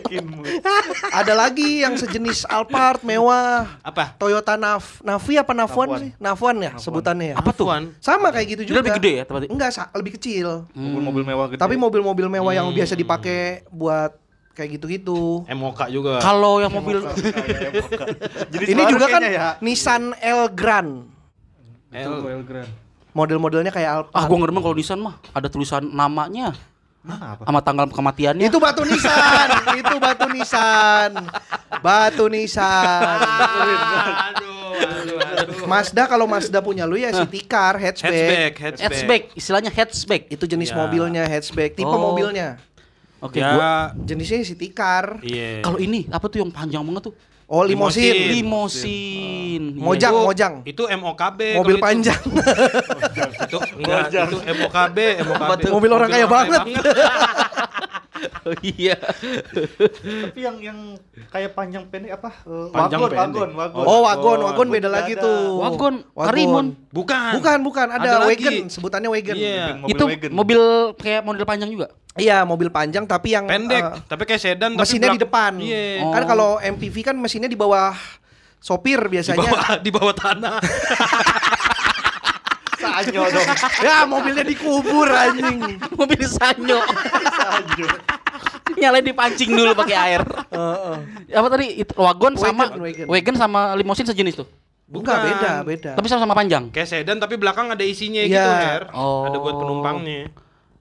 Ada lagi yang sejenis Alphard mewah. Apa? Toyota Nav Navi apa Nafuan. sih? Nafuan ya sebutannya ya. Apa tuh? Sama kayak gitu juga. lebih gede ya tempatnya? Enggak, lebih kecil. Mobil-mobil mewah gede. Tapi mobil-mobil mewah yang Hmm. biasa dipakai buat kayak gitu-gitu. MOK juga. Kalau yang mobil Jadi Ini juga kan ya. Nissan Elgrand. L. Royal Grand. Model-modelnya kayak Alphard. Ah gua nggak demen kalau Nissan mah ada tulisan namanya Mana apa? sama tanggal kematiannya. Itu batu nisan, itu batu nisan, batu nisan. Aduh, aduh, aduh. Mazda kalau Mazda punya lu ya city car, hatchback. Hatchback, hatchback. hatchback, istilahnya hatchback. Itu jenis Ya. mobilnya hatchback, tipe Oh. mobilnya. Oke, ya, gua Jenisnya city car. iya. kalau ini apa tuh yang panjang banget tuh? Oh, limosin. Limosin. Limosin. Iya. Mojang, Itu- mojang. Itu MOKB. Mobil kalau itu. panjang. itu enggak, itu MOKB, MOKB. Mobil orang kaya banget. Oh iya. Tapi yang yang kayak panjang pendek apa? Eh, Panjang wagon, pendek. wagon, wagon. Oh, wagon, wagon beda lagi ada. tuh. Wagon, Wagon. Karimun. Bukan. Bukan, bukan, ada, Ada lagi. wagon, sebutannya wagon. Iya. Mobil itu wagon. mobil kayak model panjang juga. Iya, mobil panjang tapi yang Pendek, eh, tapi kayak sedan tapi mesinnya di belak- depan. Iya. Kan Oh. kalau MPV kan mesinnya di bawah sopir Di biasanya. bawah di bawah tanah. Sanyo dong. ya, mobilnya dikubur anjing. mobil sanyo. Nyalain dipancing dulu pakai air. Heeh. Apa tadi? Itu wagon sama Wagon, wagon. wagon sama limosin sejenis tuh. Bukan, beda, beda. Tapi sama-sama panjang. Kayak sedan tapi belakang ada isinya Iya. gitu, Her. Oh. Ada buat penumpangnya.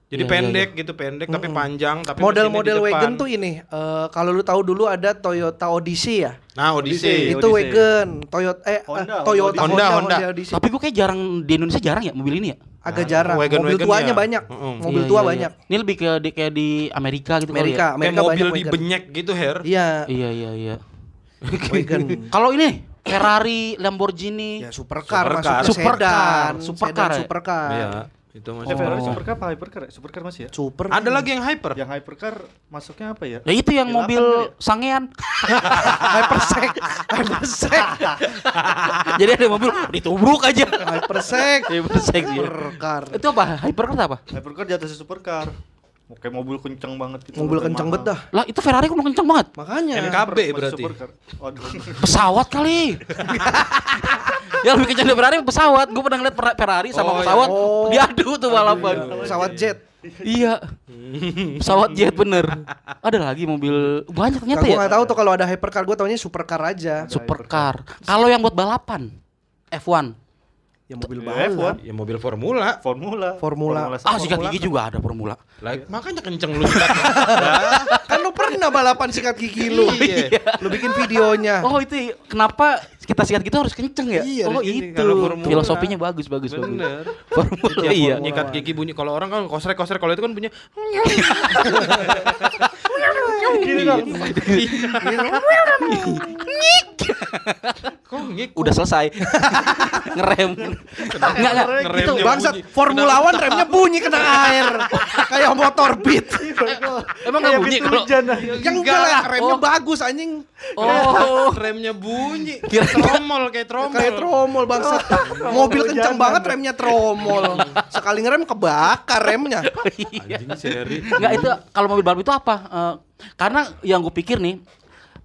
Jadi Iya, pendek gitu, pendek tapi panjang tapi Model-model wagon tuh ini, eh, kalau lu tahu dulu ada Toyota Odyssey ya. Nah, Odyssey. Odyssey. itu wagon, Toyota eh Honda, eh, Toyota Honda, Honda, Honda. Odyssey. Tapi gue kayak jarang di Indonesia jarang ya mobil ini ya. agak Nah, jarang. wagon- mobil wagon tuanya ya. banyak. Mm-mm. Mobil Iya, tua iya, iya. banyak. Ini lebih ke di, kayak di Amerika gitu kali Amerika, ya. Kayak Amerika mobil banyak di wagon. benyek gitu, Her. Iya, Iya iya iya. wagon. Kalau ini Ferrari, Lamborghini. ya supercar, Supercar. masuk ke Supercar. sedan, Supercar sedan ya? supercar. Iya, itu masih. Ferrari Oh. supercar apa hypercar? ya? Supercar masih ya? Super. Ada lagi yang hyper. Yang hypercar masuknya apa ya? Ya itu yang Delapan mobil ya? sangean. Hypersec, Hypersec, Jadi ada mobil ditubruk aja. Hypersec, Hypersec dia. supercar. Itu apa? Hypercar apa? Hypercar di atasnya supercar. Mau kayak mobil kenceng banget gitu. Mobil kenceng bet dah. Lah itu Ferrari kok kencang banget. Makanya. Masih berarti. Supercar. Waduh. Pesawat kali. ya lebih kencang dari Ferrari pesawat. Gue pernah ngeliat Fer- Ferrari sama Oh, iya. pesawat Oh. diadu tuh balapan. Pesawat jet. Iya. Pesawat jet bener. Ada lagi mobil banyak ternyata gue ya. nggak tahu tuh kalau ada hypercar, gue taunya supercar aja. Supercar. Kalau yang buat balapan F1. Ya mobil Ya, balap. F1. Ya mobil formula. Formula. Formula. Ah, satu. sikat gigi juga ada formula. Lah, makanya kenceng lu sikat. Kan lu pernah balapan sikat gigi lu. Iya. Lu bikin videonya. Oh, itu kenapa kita sikat gitu harus kenceng ya? Iya, oh, itu. formula. Filosofinya bagus, bagus, bagus. Bener. Formula Tiap iya. nyikat gigi bunyi kalau orang kan kosrek-kosrek kalau itu kan punya Gini dong. Kok ngik? Udah selesai. Ngerem. Enggak enggak. Ngeremnya Itu Bangsat, bunyi. Formula One remnya bunyi kena air. Kayak motor beat. emang enggak bunyi kalau Yang enggak lah, remnya bagus anjing. Oh. remnya bunyi. Kira- tromol kayak tromol. Kayak tromol bangsat. Mobil kencang banget remnya tromol. Sekali ngerem kebakar remnya. Anjing seri. Enggak itu kalau mobil balap itu apa? Karena yang gue pikir nih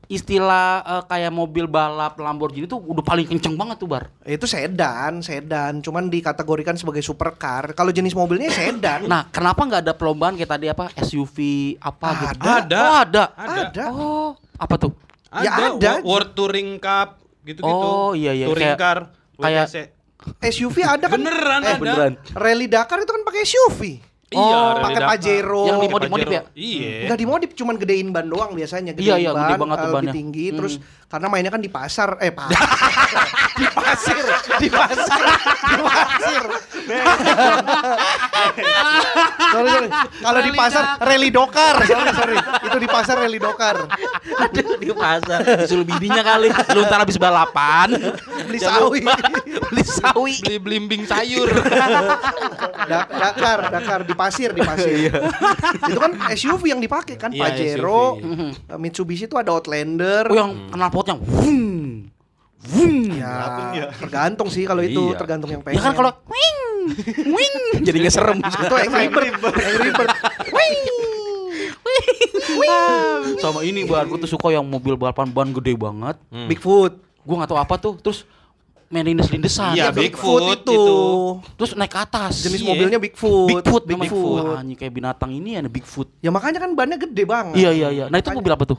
istilah eh, kayak mobil balap Lamborghini tuh udah paling kenceng banget tuh bar. Itu sedan, sedan, cuman dikategorikan sebagai supercar. Kalau jenis mobilnya sedan. Nah, kenapa nggak ada perlombaan kayak tadi apa SUV apa gitu? Ada. Oh, ada. ada. Oh, apa tuh? Ada, Ya ada. Wo- World Touring Cup gitu-gitu. Oh, iya, iya. Touring Kayak- car. kayak- WTC. SUV ada kan? Beneran Eh, ada. beneran. Rally Dakar itu kan pakai SUV. Iya, Oh, pakai. Pajero. Yang dimodif-modif ya? Iya. Enggak dimodif, cuman gedein ban doang biasanya. Iya, iya, ban, gede banget eh, lebih tinggi. Hmm. Terus karena mainnya kan di pasar, eh pasar. di pasir, di pasir, di pasir. sorry, sorry. Kalau di pasar, rally dokar. Sorry, sorry. Itu di pasar rally dokar. Aduh, di pasar. Disuruh bininya kali. Lu ntar habis balapan. Beli sawi. Beli sawi. Beli blimbing sayur. Da- Dakar, Dakar di pasir, di pasir. itu kan SUV yang dipakai kan, Iya, Pajero, Mitsubishi itu ada Outlander. Oh yang kenal potnya. Vum. Vum. Ya, tergantung sih kalau itu, Iya. tergantung yang pengen. Ya kan kalau wing. Wing. Jadi nggak serem. itu Angry Bird, Angry Bird. Sama ini bar, gue tuh suka yang mobil balapan ban gede banget. Hmm. Bigfoot. Gue nggak tahu apa tuh. Terus main lindes-lindesan. Iya, Ya, Bigfoot itu. itu. Terus naik ke atas. Jenis Iya. mobilnya Bigfoot. Bigfoot. Bigfoot. Wah, anjing kayak binatang ini ada Bigfoot. Ya makanya kan bannya gede banget. Iya iya iya. Nah itu mobil apa tuh?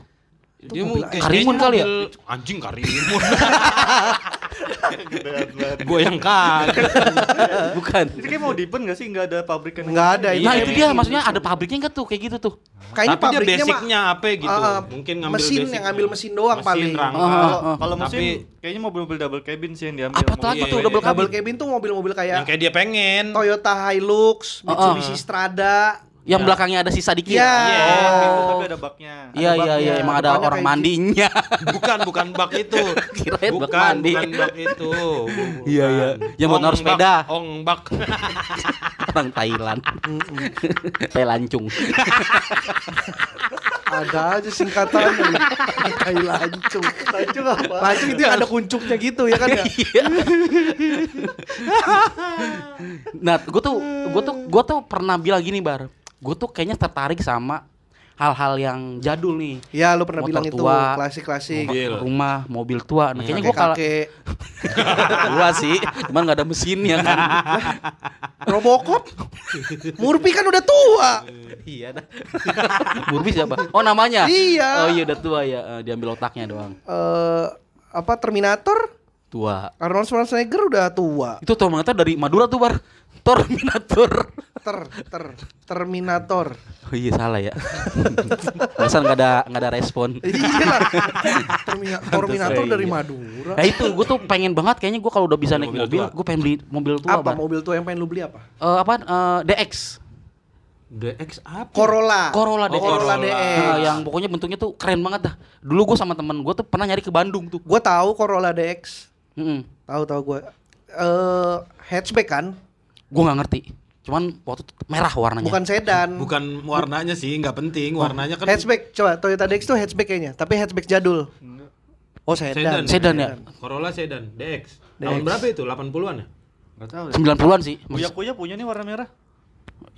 Dia mau. Karimun kali ya? Anjing Karimun. Gue yang kaget. Bukan. Itu kayak mau dipen gak sih? Nggak ada pabrikan. Nggak ada, Iya, Nah iya, itu iya. dia, maksudnya ada pabriknya nggak tuh kayak gitu tuh? Kayaknya Tapi dia pabriknya mah basicnya apa gitu. uh, Mungkin ngambil mesin basic. yang ngambil mesin doang Mesin, paling. rangka. Ah, Kalau kalau mesin Tapi- kayaknya mobil-mobil double cabin sih yang diambil. Apa tuh apa tuh Iya, double iya. Double cabin? cabin tuh mobil-mobil Yang kayak kayak dia pengen. Toyota Hilux. Mitsubishi Strada. Yang belakangnya ada sisa dikit. Iya. Iya. Oh, tapi ada baknya. Iya iya iya, emang ada depannya orang kayak mandinya. Bukan, bukan bak itu. Kirain bak bukan, mandi. bukan bak itu. Iya, iya. Yang buat naruh sepeda. Ongbak. orang Thailand. Thailancung. Ada aja singkatannya. Tai lancung. Lancung apa? Lancung itu yang ada kuncuknya gitu ya kan ya? Nah, gue tuh gue tuh gue tuh pernah bilang gini, Bar. Gue tuh kayaknya tertarik sama hal-hal yang jadul nih. Ya lu pernah Motor bilang itu tua. klasik-klasik. Mobil. Rumah, mobil tua. Nah, kayaknya gue Kakek-kakek. tua sih, cuman nggak ada mesinnya kan. Robocop. Murphy kan udah tua. iya dah. Burbi siapa? Oh namanya? Iya. Oh iya udah tua ya, Eh, diambil otaknya doang. Eh apa Terminator? Tua. Arnold Schwarzenegger udah tua. Itu Terminator dari Madura tuh bar. Terminator. Ter ter Terminator. Oh iya salah ya. Masa nggak ada nggak ada respon. iya lah. Termina- Terminator Iya. dari Madura. Nah itu gue tuh pengen banget kayaknya gue kalau udah bisa naik Mobil gue pengen beli mobil tua apa Bar. mobil tua yang pengen lu beli apa? Eh, apa? Eh, DX. DX apa? Corolla. Corolla DX. Corolla Corolla. DX. Nah, yang pokoknya bentuknya tuh keren banget dah. Dulu gue sama temen gue tuh pernah nyari ke Bandung tuh. Gue tahu Corolla DX. Mm Tahu tahu gue. Eh hatchback kan? Gue nggak ngerti. Cuman waktu itu merah warnanya. Bukan sedan. Bukan warnanya sih, nggak penting. Warnanya kan Hatchback. Coba Toyota DX tuh hatchback kayaknya, tapi hatchback jadul. Oh sedan. Sedan ya? Corolla sedan, DX. DX. Tahun berapa itu? 80-an ya? Enggak tahu. 90-an sih. Uya Kuya punya nih warna merah.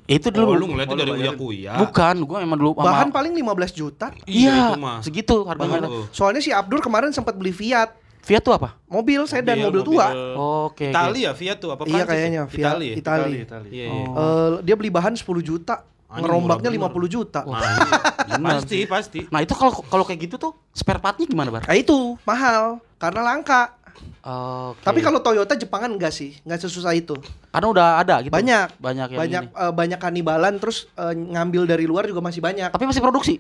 Itu Oh, dulu. lu Oh, lu dari Uya. Kuya. Bukan, gue emang dulu sama- Bahan paling 15 juta. Iya, itu mah. segitu harganya. Soalnya si Abdur kemarin sempat beli Fiat. Fiat tuh apa? Mobil sedan, mobil, tua. Oke. oke. Italia Fiat tuh apa Iya Prancis ya? kayaknya Fiat Itali. ya? Itali. Itali. Iya, Oh. iya. Eh, dia beli bahan 10 juta, Anjing, ngerombaknya murah 50 juta. Nah, iya. Pasti, pasti. Nah itu kalau kalau kayak gitu tuh spare partnya gimana bar? Nah itu mahal karena langka. Oke. Tapi kalau Toyota Jepangan enggak sih, enggak sesusah itu. karena udah ada gitu. Banyak. banyak yang banyak ini. eh, banyak kanibalan terus eh, ngambil dari luar juga masih banyak. Tapi masih produksi.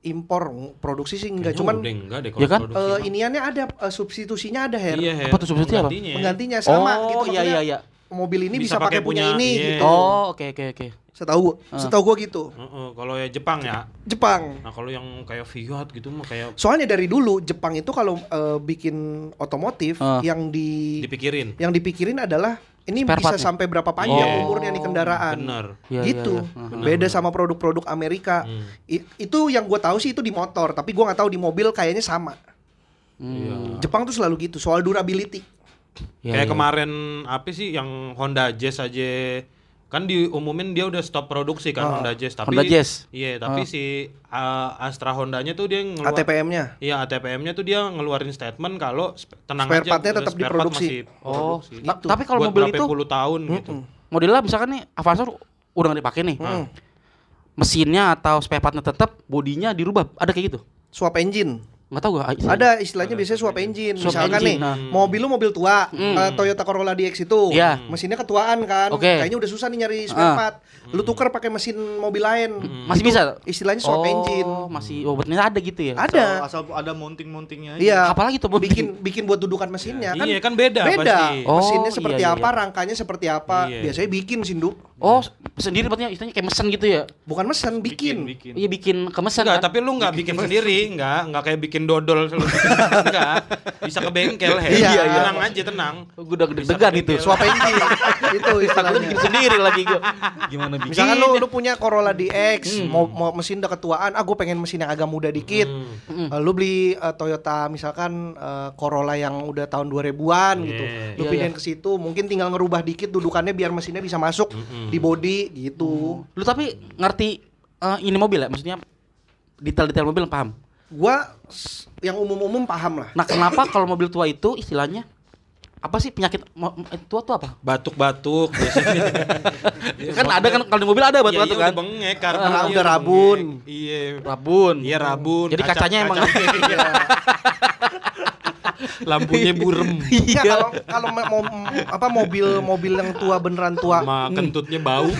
Impor produksi sih enggak, Kayaknya cuman udah enggak deh Ya kan? eh, iniannya ada eh, substitusinya ada Her. Iya, Her. Apa tuh substitusi apa? Penggantinya. Sama oh gitu iya iya iya. mobil ini bisa, Bisa pakai punya, punya- ini iya. gitu. Oh, oke oke oke. Setahu setahu gua gitu. Heeh, kalau ya Jepang ya. Jepang. Nah, kalau yang kayak Fiat gitu mah kayak Soalnya dari dulu Jepang itu kalau eh, bikin otomotif Ah. yang di dipikirin. yang dipikirin adalah ini Spare bisa sampai berapa panjang Oh, umurnya nih kendaraan. Bener. Iya, gitu. iya. Benar, Beda sama produk-produk Amerika. Hmm. I- itu yang gue tahu sih itu di motor, tapi gua nggak tahu di mobil kayaknya sama. Hmm. Jepang tuh selalu gitu soal durability. Iya, kayak iya. kemarin apa sih yang Honda Jazz aja kan diumumin dia udah stop produksi kan Ah. Honda Jazz tapi Honda Jazz. iya tapi Ah. si uh, Astra Hondanya tuh dia ngeluar ATPM-nya. iya ATPM-nya tuh dia ngeluarin statement kalau tenang Spare aja tetap spare part diproduksi. masih Oh, produksi. ta- Gitu. tapi kalau mobil berapa itu puluh tahun gitu modelnya misalkan nih Avanza udah nggak dipakai nih. Hmm. Mesinnya atau spare partnya tetap, bodinya dirubah. Ada kayak gitu? Swap engine. Nggak tahu gak? Ada istilahnya biasanya swap engine. Swap Misalkan nih, engine, nah. mobil lu mobil tua, Hmm. eh, Toyota Corolla DX itu, Iya. mesinnya ketuaan kan, Oke. kayaknya udah susah nih nyari spare Ah. part. Lu tuker pakai mesin mobil lain. Masih Itu bisa? Istilahnya swap oh, engine. masih oh ternyata ada gitu ya. Ada. Asal, asal ada mounting-mountingnya aja. Iya. Apalagi tuh mobil? bikin bikin buat dudukan mesinnya kan. Iya, kan beda Beda. pasti. Oh, Mesinnya iya, seperti iya, apa, iya. rangkanya seperti apa. Iya. Biasanya bikin Sindu. Oh, sendiri berarti istilahnya kayak mesen gitu ya. Bukan mesin, bikin. bikin. Iya bikin ke mesen Enggak, kan? tapi lu nggak bikin sendiri, enggak, enggak kayak bikin dodol lu bikin, enggak. Bisa ke bengkel, Her. Iya, iya. tenang aja, tenang. Gue udah deg-degan itu. Swap engine. itu istilahnya. bikin sendiri lagi gue. Gimana bikin? Misalkan lu lu punya Corolla DX, mau, mau mesin udah ketuaan, ah gue pengen mesin yang agak muda dikit. Hmm. Eh, lu beli eh, Toyota misalkan eh, Corolla yang udah tahun 2000-an gitu. Iya. Lu Iya, pindahin ke situ, mungkin tinggal ngerubah dikit dudukannya biar mesinnya bisa masuk di body gitu. Lu tapi ngerti eh, ini mobil ya? Maksudnya detail-detail mobil paham? Gua yang umum-umum paham lah. Nah kenapa kalau mobil tua itu istilahnya apa sih penyakit tua tuh apa? Batuk-batuk biasanya. kan ada kan kalau di mobil ada batu-batu Iya, kan? udah bengek karena Ah, dia udah rabun. Iya. Rabun. Iya rabun. Jadi kaca- kacanya emang kaca- lampunya burem. Iya kalau kalau mo- mo- apa mobil mobil yang tua beneran tua. Sama kentutnya bau.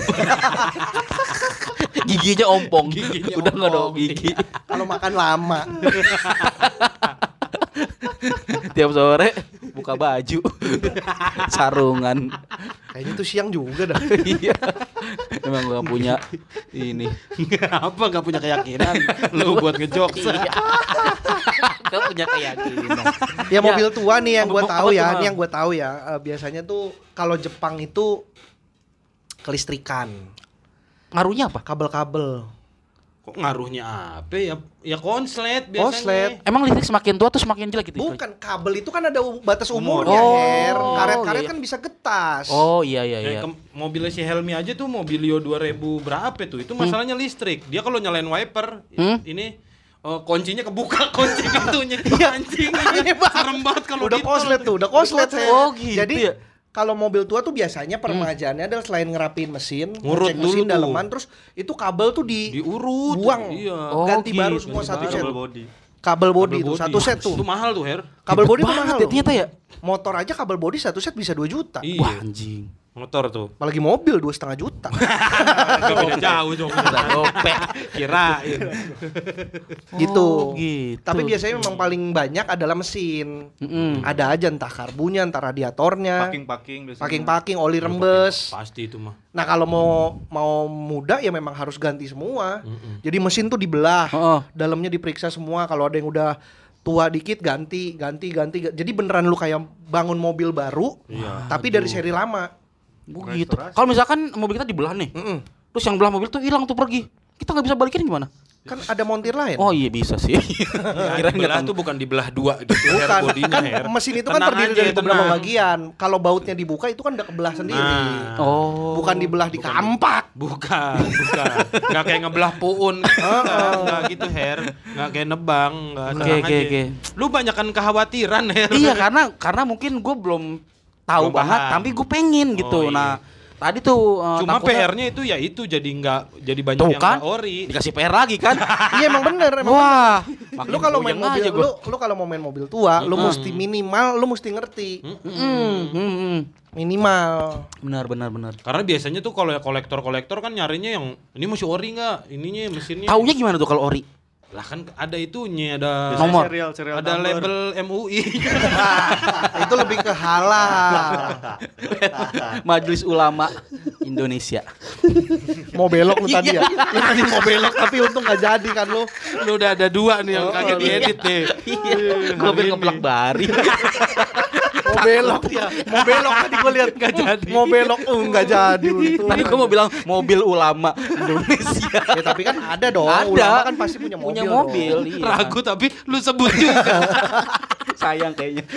giginya ompong. Giginya Udah nggak ada ompong. gigi. Kalau makan lama. Tiap sore buka baju. Sarungan. Kayaknya tuh siang juga dah. Iya. Emang gua punya ini. Apa nggak punya keyakinan lu buat ngejokes? Gak punya keyakinan. Ya mobil tua nih yang gue tahu ya, ini yang gue tahu ya. eh, biasanya tuh kalau Jepang itu kelistrikan, Ngaruhnya apa? kabel-kabel. Kok ngaruhnya apa ya? Ya konslet biasanya. Konslet. Emang listrik semakin tua tuh semakin jelek gitu? Bukan kabel itu kan ada batas Umur. umurnya, Oh, Her. Karet-karet iya. kan bisa getas. Oh iya iya iya. mobilnya si Helmi aja tuh mobilio 2000 berapa tuh? Itu masalahnya listrik. Dia kalau nyalain wiper Hmm? ini eh, kuncinya kebuka kunci pintunya. Anjing. ini Serem banget kalau udah ditol. konslet tuh, udah konslet. Her. Oh, gitu Jadi ya? Kalau mobil tua tuh biasanya permajaannya adalah selain ngerapin mesin, Ngurut mesin dulu tuh. daleman, terus itu kabel tuh di Diurut. buang, Iya. Oh, ganti baru gitu. semua satu Double set. body. Kabel body Kabel itu body. satu set tuh. Itu mahal tuh, Her. Kabel body mahal. ya, ternyata ya. Motor aja kabel body satu set bisa 2 juta. Iya. Wah anjing. Motor tuh. Apalagi mobil dua setengah juta. Gak beda jauh dong. Gopek. Kirain. gitu. Oh, gitu. Tapi biasanya memang paling banyak adalah mesin. Mm-mm. Ada aja entah karbunya, entah radiatornya, Packing-packing biasanya. packing-packing, oli rembes. Pasti itu mah. Nah kalau mau mau muda ya memang harus ganti semua. Jadi mesin tuh dibelah, Oh, dalamnya diperiksa semua. Kalau ada yang udah tua dikit ganti, ganti, ganti. Jadi beneran lu kayak bangun mobil baru, tapi dari seri lama. Begitu. Kalau misalkan mobil kita dibelah nih, Mm-mm. terus yang belah mobil tuh hilang tuh pergi. Kita nggak bisa balikin gimana? Kan ada montir lain. Oh iya bisa sih. Kirain nggak belah tuh bukan dibelah dua gitu. Bukan, bodinya, kan Her. mesin itu kan terdiri aja, dari beberapa tenang. bagian. Kalau bautnya dibuka itu kan udah kebelah sendiri. Nah. Oh. Bukan dibelah di kampak. Bukan, bukan. Gak kayak ngebelah puun. Nggak, nggak gitu, Her. Gak kayak nebang. Nggak, Oke, oke, aja. Lu banyakan kekhawatiran, Her. iya karena karena mungkin gue belum tahu Belum banget, paham. tapi gue pengen gitu. Oh, iya. Nah tadi tuh uh, Cuma PR-nya itu ya itu jadi nggak jadi banyak Tuh yang kan? ori. dikasih PR lagi kan? Iya emang bener emang Wah, lu kalau main mobil aja lu lu kalau mau main mobil tua lu mesti minimal lu mesti ngerti Hmm, hmm, hmm. minimal Benar benar benar. Karena biasanya tuh kalau ya kolektor-kolektor kan nyarinya yang ini masih ori nggak, ininya mesinnya. Taunya gimana tuh kalau ori? Lah kan ada itunya, ada Biasanya Nomor. serial serial ada number. label MUI. Nah, itu lebih ke halal. Majelis Ulama Indonesia. Mau belok lu tadi ya? Lu tadi mau belok tapi untung gak jadi kan lu. Lu udah ada dua nih yang Oh, kagak iya. diedit nih. Iya, gue pengen ngeblok bari. Mau belok ya. Mau belok tadi gue lihat gak jadi. Mau belok oh gak jadi. Tadi gue mau bilang mobil ulama Indonesia. Ya tapi kan ada dong. Ada. Ulama kan pasti punya mobil. Punya mobil, iya. Ragu tapi lu sebut juga. Sayang kayaknya.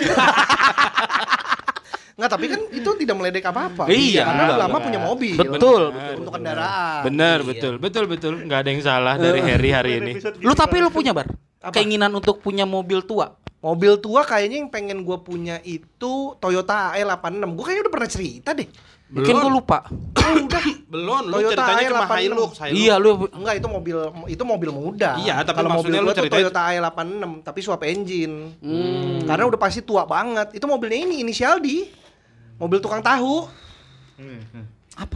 Nggak, tapi kan itu tidak meledek apa-apa. Iya, Karena enggak, ulama enggak. punya mobil. Betul, Untuk kendaraan. Bener, Iya. betul, betul, betul. Nggak ada yang salah dari Harry hari ini. Lu gini, tapi lu punya bar? Apa? Keinginan untuk punya mobil tua. Mobil tua kayaknya yang pengen gue punya itu Toyota AE86. Gue kayaknya udah pernah cerita deh. Mungkin gue lupa. Belum, lu Toyota ceritanya cuma AE86. Hilux, Hilux. Iya, lu Enggak, itu mobil itu mobil muda. Iya, tapi Kalau mobil maksudnya lu tuh ceritain- Toyota AE86 tapi swap engine. Hmm. Karena udah pasti tua banget. Itu mobilnya ini inisial D. Mobil tukang tahu. Hmm, hmm.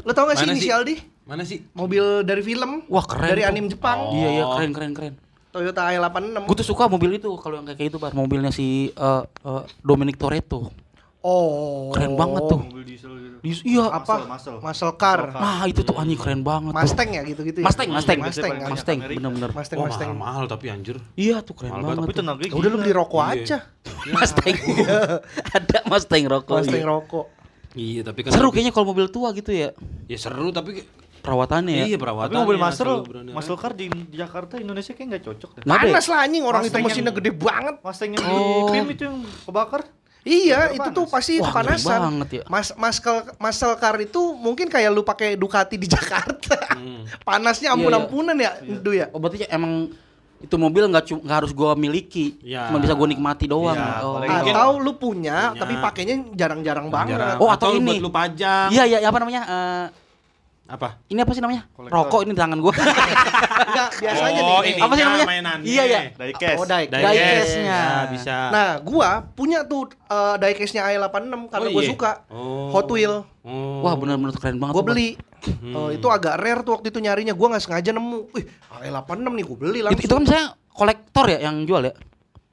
Lo tau gak sih Mana sih? inisial D? Mana sih? Mobil dari film. Wah, keren Dari tuh. anime Jepang. Iya, iya, keren, keren, keren. Toyota AE86. Gue tuh suka mobil itu kalau yang kayak gitu, Bar. Mobilnya si eh, eh, Dominic Toretto. Oh. Keren banget tuh. Mobil diesel gitu. Iya, Apa? Muscle, muscle. Muscle car. Nah, itu tuh anjing keren banget tuh. Mustang ya gitu-gitu ya. Mustang, Mustang, Mustang. Mustang, bener-bener. Mustang, Wah, Mustang. mahal-mahal tapi anjir. Iya tuh keren Mahal banget. Tapi tuh. tenaganya Ya udah lu beli rokok Iya. aja. Mustang. Ada Mustang rokok. Mustang iya. rokok. Iya, tapi kan Seru kayaknya kalau mobil tua gitu ya. Ya seru tapi Perawatannya ya. iya perawatan. Tapi mobil muscle, muscle car di di Jakarta Indonesia kayak nggak cocok deh. Ya? Panas lah anjing orang itu mesinnya gede banget. Mustang yang di Oh. krim itu yang kebakar. Iya, itu tuh panas. pasti itu Wah, panasan. banget ya. Mas muscle muscle car itu mungkin kayak lu pakai Ducati di Jakarta. Panasnya ampun-ampunan ya, itu ya. Oh berarti emang itu mobil nggak nggak harus gua miliki, Iya. cuma bisa gua nikmati doang. Iya, oh. Atau lu punya, Punya. tapi pakainya jarang-jarang banget. Jarang. Oh, atau lu ini. buat lu pajang. Iya iya apa namanya? Eh, Apa? ini apa sih namanya? Kolektor. Rokok ini di tangan gua. Enggak, biasanya oh, nih. ini Apa sih namanya? Mainannya. Iya, iya. Diecast. Oh, die- Diecast. Diecast-nya. Ya, bisa. Nah, gua punya tuh uh, diecast-nya AE86 karena Oh, gua iya? suka. Oh. Hot Wheel. Oh. Wah benar-benar keren banget. Gua beli. Uh, itu agak rare tuh waktu itu nyarinya. Gua nggak sengaja nemu. Wih, AE86 nih gua beli langsung. Itu, itu kan misalnya kolektor ya yang jual ya?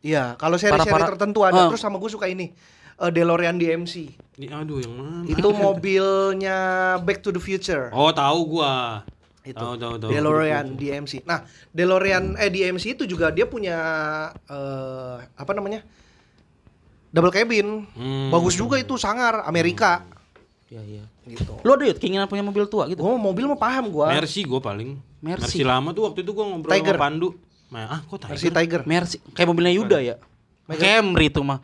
Iya, kalau seri-seri tertentu ada. Ah. Terus sama gue suka ini. Eh, DeLorean DMC. Ini aduh yang mana? Itu mobilnya Back to the Future. Oh, tahu gua. itu. Tahu tahu tahu. DeLorean DMC. Nah, DeLorean eh DMC itu juga dia punya eh apa namanya? Double cabin. Hmm. Bagus juga itu sangar Amerika Iya iya. gitu. Lo ada ya keinginan punya mobil tua gitu? Gua mobil mah paham gua. Mercy gua paling. Mercy. Mercy lama tuh waktu itu gua ngobrol Tiger. sama Pandu. Nah, ah kok Mercy Tiger? Tiger. Mercy kayak mobilnya Yuda ya. Camry itu mah.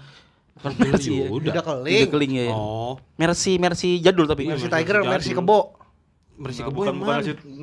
Bukan Mercy ya. Udah Yuda keling. keling ya. Oh, Mercy Mercy jadul tapi. Mercy Tiger. Mercy kebo. Mercy Nah, kebo bukan, yang bukan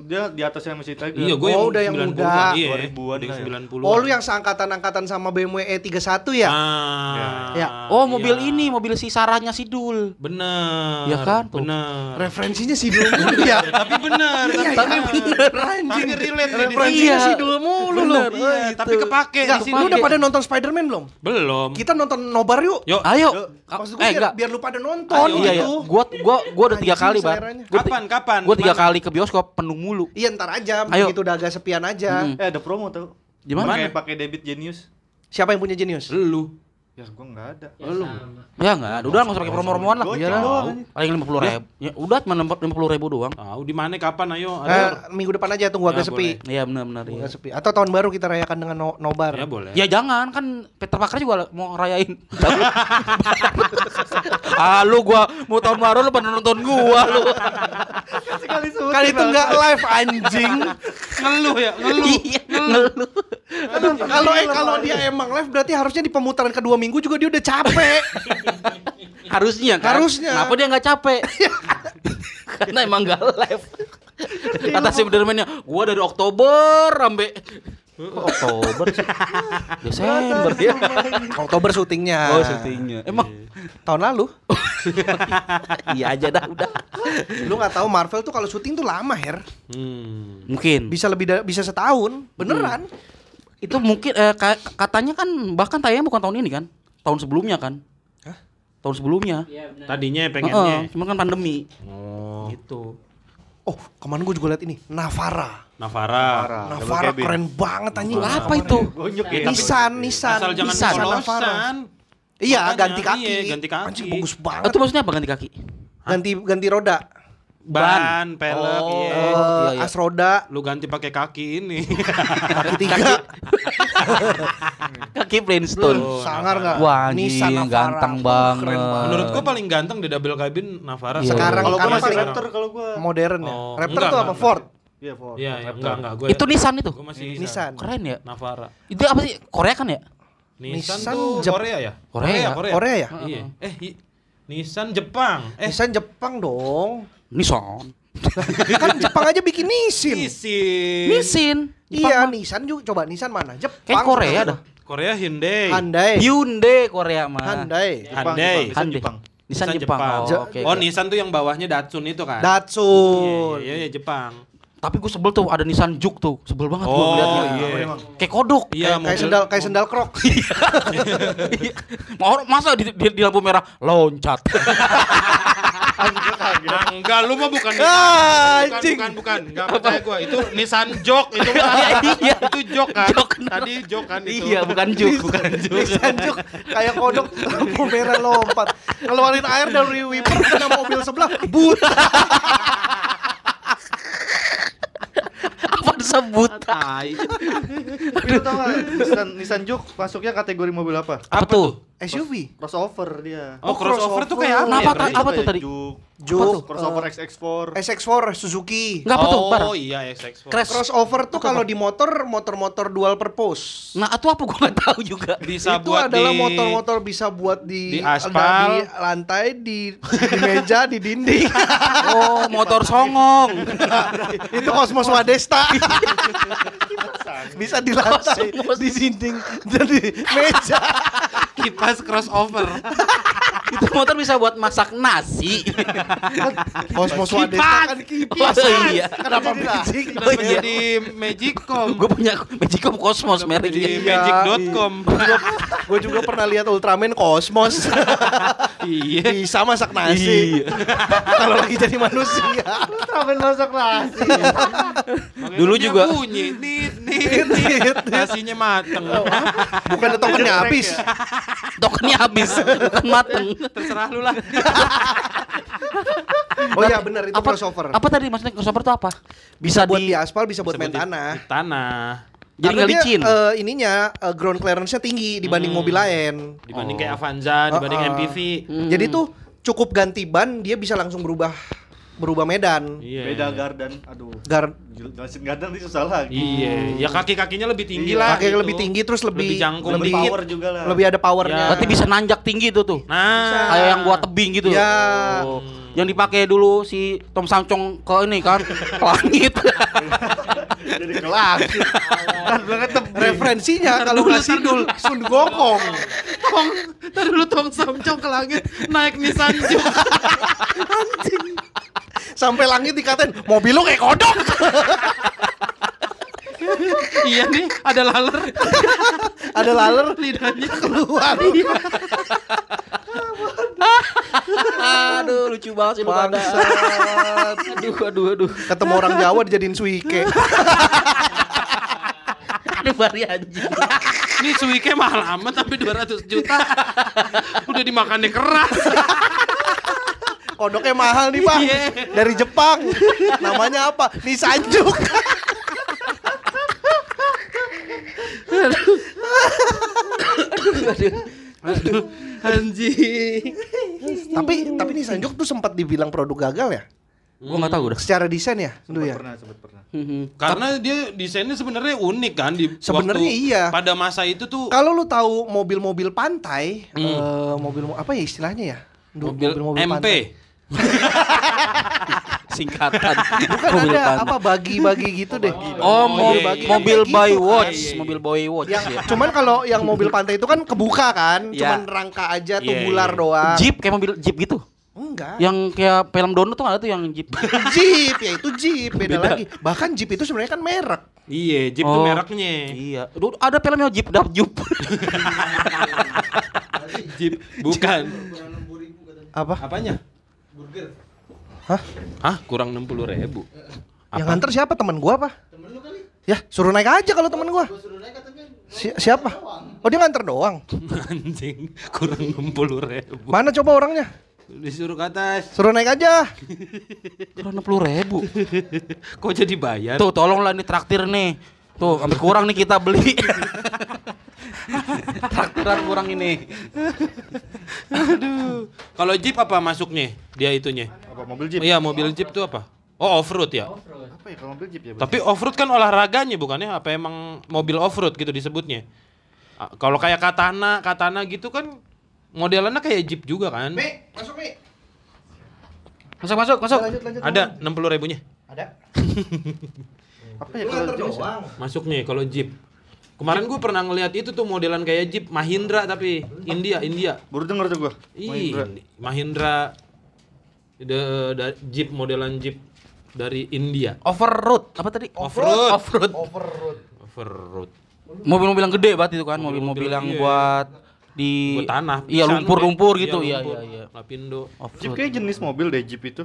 dia di atasnya masih Tiger. Iya, gua Oh, yang udah yang 90-an. muda. Iya, 2000-an yang lah ya. 90-an. Oh, lu yang seangkatan-angkatan sama BMW E31 ya? Ah. Ya. Oh mobil iya. ini mobil si Sarahnya Sidul. Bener. Iya kan, tuh. Bener. Referensinya sih dulu mulu ya. Tapi bener. Iya, tapi iya. bener. Anjing. Tapi relate nih Referensinya Iya. sih dulu mulu lu. Bener. Iya, tapi kepake di sini. lu udah pada nonton Spider-Man belum? Belum. Kita nonton Nobar yuk. Yuk. Ayo. Maksud gue eh biar, enggak. biar lu pada nonton Ayo, iya iya. gitu. Gua gua gua udah tiga kali, ti- Kapan? Kapan? Gua tiga kali ke bioskop penuh mulu. Iya ntar aja, Ayo. begitu udah agak sepian aja. Mm. Eh ada promo tuh. Gimana? Pakai pakai debit Genius. Siapa yang punya Genius? Lu. Ya gua nggak ada. Lu. Ya enggak ada. Udah enggak usah pakai promo-promoan lah. Doang anjing. Paling lima puluh ribu. Ya udah cuma lima puluh ribu doang. Tahu di mana kapan ayo? Eh, minggu depan aja tunggu agak Ya, sepi. boleh. Iya benar-benar iya. Agak sepi. Atau tahun baru kita rayakan dengan no- nobar. Ya boleh. Ya jangan kan Peter Parker juga mau ngerayain. ah lu gua mau tahun baru lu pada nonton gua lu. Sekali sebut. Kali itu nggak live anjing. ngeluh ya, ngeluh. Iya, ngeluh. Kalau eh kalau dia emang live berarti harusnya di pemutaran kedua minggu juga dia udah capek. Harusnya kan. Harusnya. Kenapa dia nggak capek? Karena emang nggak live. Kata si Spiderman-nya, gua dari Oktober sampai Kok Oktober sih? Desember ya. Oktober syutingnya. Oh, syutingnya. Emang tahun lalu. iya aja dah udah. Lu nggak tahu Marvel tuh kalau syuting tuh lama, Her. Hmm. Mungkin. Bisa lebih bisa setahun. Beneran. Itu mungkin eh, ka- katanya kan bahkan tayang bukan tahun ini kan? Tahun sebelumnya kan? Hah? Tahun sebelumnya. Tadinya Heeh, pengennya. cuman kan pandemi. Oh. Gitu. Oh, kemarin gue juga liat ini. Navara. Navara. Navara keren banget anjing. Apa itu? Gonyok Iya, ya. Nissan, Nissan. Asal jangan Nissan. polosan. Iya, Makanya, ganti kaki. iya, ganti kaki. Anjing bagus banget. itu maksudnya apa ganti kaki? Ganti ganti roda. Ban, pelek, Oh. iya. Iya, iya. as roda Lu ganti pakai kaki ini. kaki tiga. Kaki Flintstone. Oh, Sangar nggak? Wah, Nissan anjing, Navara. ganteng Oh, banget. Menurut gua paling ganteng di double cabin Navara. Iya. Sekarang Kalau gua masih paling Raptor kalau gua. modern ya. Oh, Raptor enggak, tuh apa? enggak, Ford. Iya, Ford. Iya, iya, enggak enggak gua. Itu Nissan itu. Gua masih Nissan. Keren ya. Navara. Itu apa sih? Korea kan ya? Nissan, Nissan tuh Jep- Korea ya? Korea. Korea. Korea ya? Iya. Eh, Nissan Jepang. Eh, Nissan Jepang dong. Nissan. kan Jepang aja bikin Nissin. Nissin. Nissin. Iya, Jepang mah. Nissan juga coba Nissan mana? Jepang. Kayak Korea dah. Korea Hyundai. Hyundai. Hyundai Korea mah. Hyundai. Jepang, Hyundai. Jepang, Hyundai. Jepang. Nissan Jepang. Jepang. Oh, oke. Oh, oke. Nissan tuh yang bawahnya Datsun itu kan? Datsun. Iya, iya, iya, Jepang. Tapi gue sebel tuh ada Nissan Juke tuh. Sebel banget gue Oh, ngeliatnya. iya. Kayak kodok. Iya, kayak, mobil- sendal kayak sendal krok. Mau masa di, di, di lampu merah loncat. Enggak, lu mah bukan Nissan. Ah, bukan, anjing. bukan, bukan. Enggak percaya gua. Itu Nissan Jok itu mah. Iya. itu Jok kan. Jok. Tadi Jok kan itu. iya, bukan Juke, bukan Juke. Nissan Juke kayak kodok lampu merah lompat. Ngeluarin air dari wiper kena mobil sebelah. But. Apa disebut? Tai. Tapi lu tau gak Nissan, Nissan Juke masuknya kategori mobil apa? Apa tuh? SUV. Crossover dia. Oh, crossover tuh kayak apa? Nah, ya, apa, Bre? apa tuh tadi? Juke, Juke. crossover eh, XX4. SX4 Suzuki. Enggak apa tuh, Bar? Oh iya, XX4. Crash. Crossover tuh kalau di motor motor-motor dual purpose. Nah, itu apa gue nggak tahu juga. Bisa itu buat adalah motor-motor bisa buat di di aspal. di lantai, di, di meja, di dinding. Oh, motor songong. itu Cosmos Wadesta. bisa di lantai, di dinding, dan di meja. Kipas crossover. itu motor bisa buat masak nasi. Cosmos Wadesta kan kipas. Oh, iya. Kenapa magic? Oh, iya. jadi Magicom? gue punya Magicom Cosmos Di mereknya. magic.com. Gue juga pernah lihat Ultraman Cosmos. iya. bisa masak nasi. Kalau lagi jadi manusia. Ultraman masak nasi. Dulu juga- bunyi nit nit nit. Nasinya mateng. Bukan tokennya habis. Tokennya habis, bukan mateng. Terserah lu lah. Oh iya benar itu apa, crossover. Apa tadi maksudnya crossover itu apa? Bisa, buat di, di aspal, bisa buat main Bisa tanah. di Tanah. jadi nggak dia, licin. eh, ininya eh, ground clearance-nya tinggi dibanding Hmm. mobil lain. Dibanding Oh. kayak Avanza, dibanding Uh-uh. MPV. Hmm. Jadi tuh cukup ganti ban dia bisa langsung berubah berubah medan. Iya. Beda Gardan. Aduh. Gar Jelasin Gardan itu susah lagi. Iya, ya kaki-kakinya lebih tinggi Iya. lah. pakai gitu. lebih tinggi terus lebih Lebih jangkung. lebih Lebih power juga lah. lebih ada powernya. Ya. Berarti bisa nanjak tinggi itu tuh. Nah, Kayak yang gua tebing gitu. Ya. Oh. Yang dipakai dulu si Tom Samcong ke ini kan ke langit. Jadi kelas. kan tebing. Referensinya kalau dulu, nggak sidul Sun Gokong. Tong, tadi dulu Tong Samcong ke langit naik Nissan Juke. Sampai langit dikatain mobil lu kayak kodok. iya nih, ada laler ada laler lidahnya. keluar. aduh, lucu banget sih lu pada. Bangsat. Aduh, aduh, aduh. Ketemu orang Jawa dijadiin suike. Aduh, bari anjing. Ini suike mahal amat tapi 200 juta. Udah dimakannya keras. Kodoknya mahal nih, Pak. Iya. Dari Jepang. Namanya apa? Nissan Juke. aduh. Anjing. tapi tapi Nissan Juke tuh sempat dibilang produk gagal ya? Gua enggak tahu udah. Secara desain ya, dulu ya. Pernah, sempat pernah. Mhm. Karena dia desainnya sebenarnya unik kan di Sebenarnya iya. Pada masa itu tuh Kalau lu tahu mobil-mobil pantai, eh, mobil apa ya istilahnya ya? Du- mobil, MP. Singkatan. Bukan Mobil ada apa bagi-bagi gitu deh. Oh, mo- Iya, iya, mobil iya. by Gitu. watch, Iya, iya. mobil boy watch Yang ya. cuman kalau yang mobil pantai itu kan kebuka kan, Iya. cuman rangka aja Iya, tubular iya. doang. Jeep kayak mobil Jeep gitu. Enggak. Yang kayak film Dono tuh ada tuh yang Jeep. Jeep ya itu Jeep beda, Beda. lagi. Bahkan Jeep itu sebenarnya kan merek. Iya, Jeep tuh Oh. mereknya. iya. Duh, ada filmnya Jeep Dark Jeep. Jeep bukan. Apa? Apanya? Hah? Hah, kurang 60 ribu. Yang nganter siapa teman gua apa? Ya, suruh naik aja kalau temen gua. Gua suruh naik katanya Si- siapa? Oh, dia nganter doang. Anjing, kurang 60 ribu. Mana coba orangnya? Disuruh ke atas. Suruh naik aja. Kurang 60 ribu. Kok jadi bayar? Tuh tolonglah ini traktir nih. Tuh sampai kurang nih kita beli. Traktiran kurang ini. Aduh. Kalau Jeep apa masuknya? Dia itunya. Apa mobil Jeep? Iya, mobil Jeep tuh apa? Oh, off-road ya. Apa ya kalau mobil Jeep ya? Tapi off-road kan olahraganya bukannya? Apa emang mobil off-road gitu disebutnya? Kalau kayak Katana, Katana gitu kan modelannya kayak Jeep juga kan? Mi, masuk Mi. Masuk masuk masuk. Lanjut lanjut. Ada 60 ribunya. Ada. apa ya kalau jenis? Masuknya kalau Jeep. Kemarin gue pernah ngeliat itu tuh modelan kayak Jeep Mahindra tapi India, India. Baru denger tuh gua. Ih, Mahindra. Mahindra. Da- da- Jeep modelan Jeep dari India. Overroad apa tadi? Off-road. Offroad. Overroad. Off-road. Mobil-mobil yang gede banget itu kan, mobil-mobil yang iya. buat di Buat tanah. Iya, lumpur-lumpur Bek. gitu. Iya, lumpur. iya, iya. Lapindo. Jeep Offroad. kayak jenis mobil deh Jeep itu.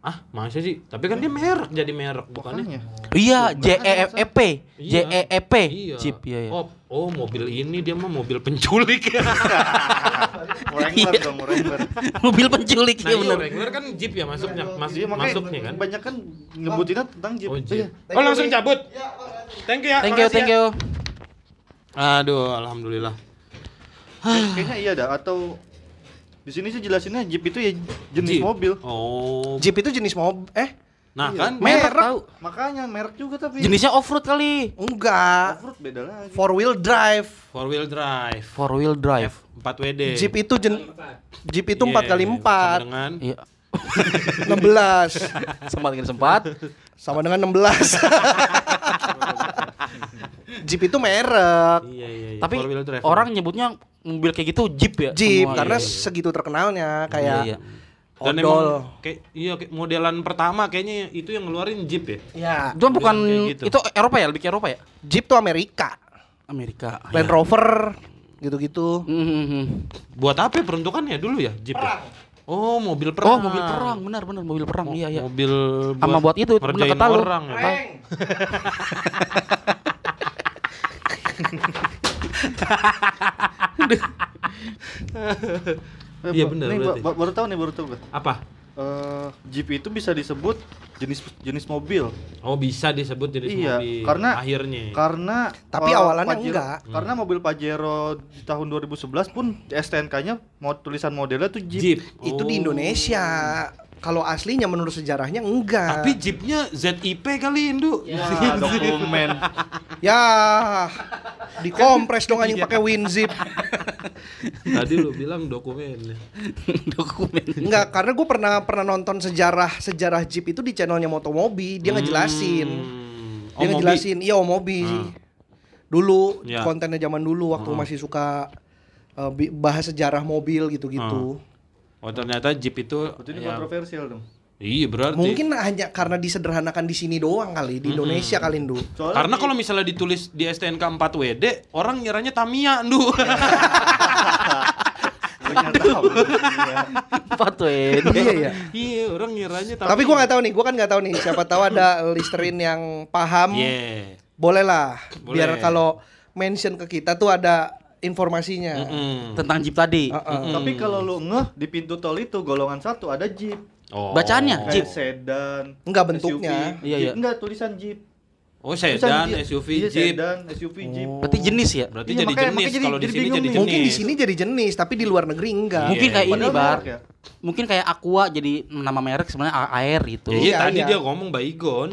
Ah, masa sih? Tapi kan dia merek jadi merek bukannya? Iya, J E E P. J Iya. E E P. Iya. Jeep iya ya. Oh, oh, mobil ini dia mah mobil penculik. Wrangler dong, Wrangler. Mobil penculik nah, ya iya, benar. Wrangler kan Jeep ya masuknya, mas, Iya, makanya masuknya kan. Banyak kan ngebutinnya tentang Jeep. Oh, Iya. Jeep. Oh, langsung cabut. Thank you ya. Thank you, makasih thank ya. you. Aduh, alhamdulillah. Kayaknya iya dah atau di sini sih jelasinnya Jeep itu ya jenis Jeep. mobil. Oh. Jeep itu jenis mobil. Eh, Nah, kan Merek Merek. tahu. Makanya merek juga tapi Jenisnya offroad kali. enggak. Offroad beda lagi. Four wheel drive. four wheel drive. Four wheel drive. 4 WD. Jeep itu jen Jeep itu Iya, 4 kali sama 4 dengan Iya. 16 Sempat dengan sempat. sama dengan 16 Jeep itu merek Iya, iya, iya. Tapi orang nyebutnya mobil kayak gitu Jeep ya. Jeep semua. karena Iya, iya. segitu terkenalnya kayak Iya, iya. Dan odol emang kayak iya kayak modelan pertama kayaknya itu yang ngeluarin Jeep ya. ya Itu bukan gitu. itu Eropa ya, lebih ke Eropa ya? Jeep tuh Amerika Amerika. Land Rover gitu-gitu Mhm. Buat apa ya peruntukannya dulu ya Jeep? ya? Oh, mobil Oh, perang. mobil perang, benar benar mobil perang. Mo- Iya, iya. Mobil Sama buat itu, lu. orang ya. Iya, benar, Nih, ba- berarti. ba- baru tahu nih, baru tahu gua. Apa? Eh, Jeep itu bisa disebut jenis jenis mobil Oh, bisa disebut jenis Iya, mobil karena- akhirnya. karena Tapi eh, awalannya Pajero- enggak. Karena mobil Pajero di tahun 2011 pun STNK-nya mau tulisan modelnya tuh Jeep. Jeep. itu di Oh. Indonesia kalau aslinya menurut sejarahnya enggak Tapi Jeepnya ZIP kali Indu. Ya, dokumen. ya dikompres dong anjing pakai WinZip Tadi lu bilang dokumennya. Dokumen. Enggak, karena gue pernah pernah nonton sejarah sejarah Jeep itu di channelnya Motomobi. Dia ngejelasin. Hmm. Dia Oh, ngejelasin, iya Om Mobi. Hmm. Dulu Ya. kontennya zaman dulu waktu masih suka uh, bi- bahas sejarah mobil gitu-gitu. Oh, ternyata Jeep itu Berarti ini ya, kontroversial dong. Iya, berarti. Mungkin hanya karena disederhanakan di sini doang kali di Indonesia kali Ndu. Soalnya Karena kalau misalnya ditulis di STNK 4 WD, orang ngiranya Tamiya, Ndu. Iya. Empat WD. iya ya. iya, orang ngiranya Tamiya. Tapi gua nggak tahu nih, gua kan nggak tahu nih. Siapa tahu ada listerin yang paham. Iya. Boleh lah. Boleh. Biar kalau mention ke kita tuh ada informasinya. Mm-mm. Tentang Jeep tadi. Heeh. Tapi kalau lu ngeh di pintu tol itu golongan satu ada Jeep. Oh. Bacaannya? Kayak Jeep. sedan. Enggak bentuknya. SUV. Iya, Jeep. iya. Enggak tulisan Jeep. Oh, Tulisan sedan, Jeep. SUV, Iya, Jeep. sedan, SUV, Jeep. Berarti jenis ya? Berarti Iya, jadi makanya- jenis. makanya Kalau di sini jadi jenis. Mungkin di sini jadi jenis, tapi di luar negeri enggak. Mungkin kayak ini, Padahal Bar. merek ya. Mungkin kayak Aqua jadi nama merek sebenarnya air gitu. Iya, Iya, tadi iya. dia ngomong Baygon.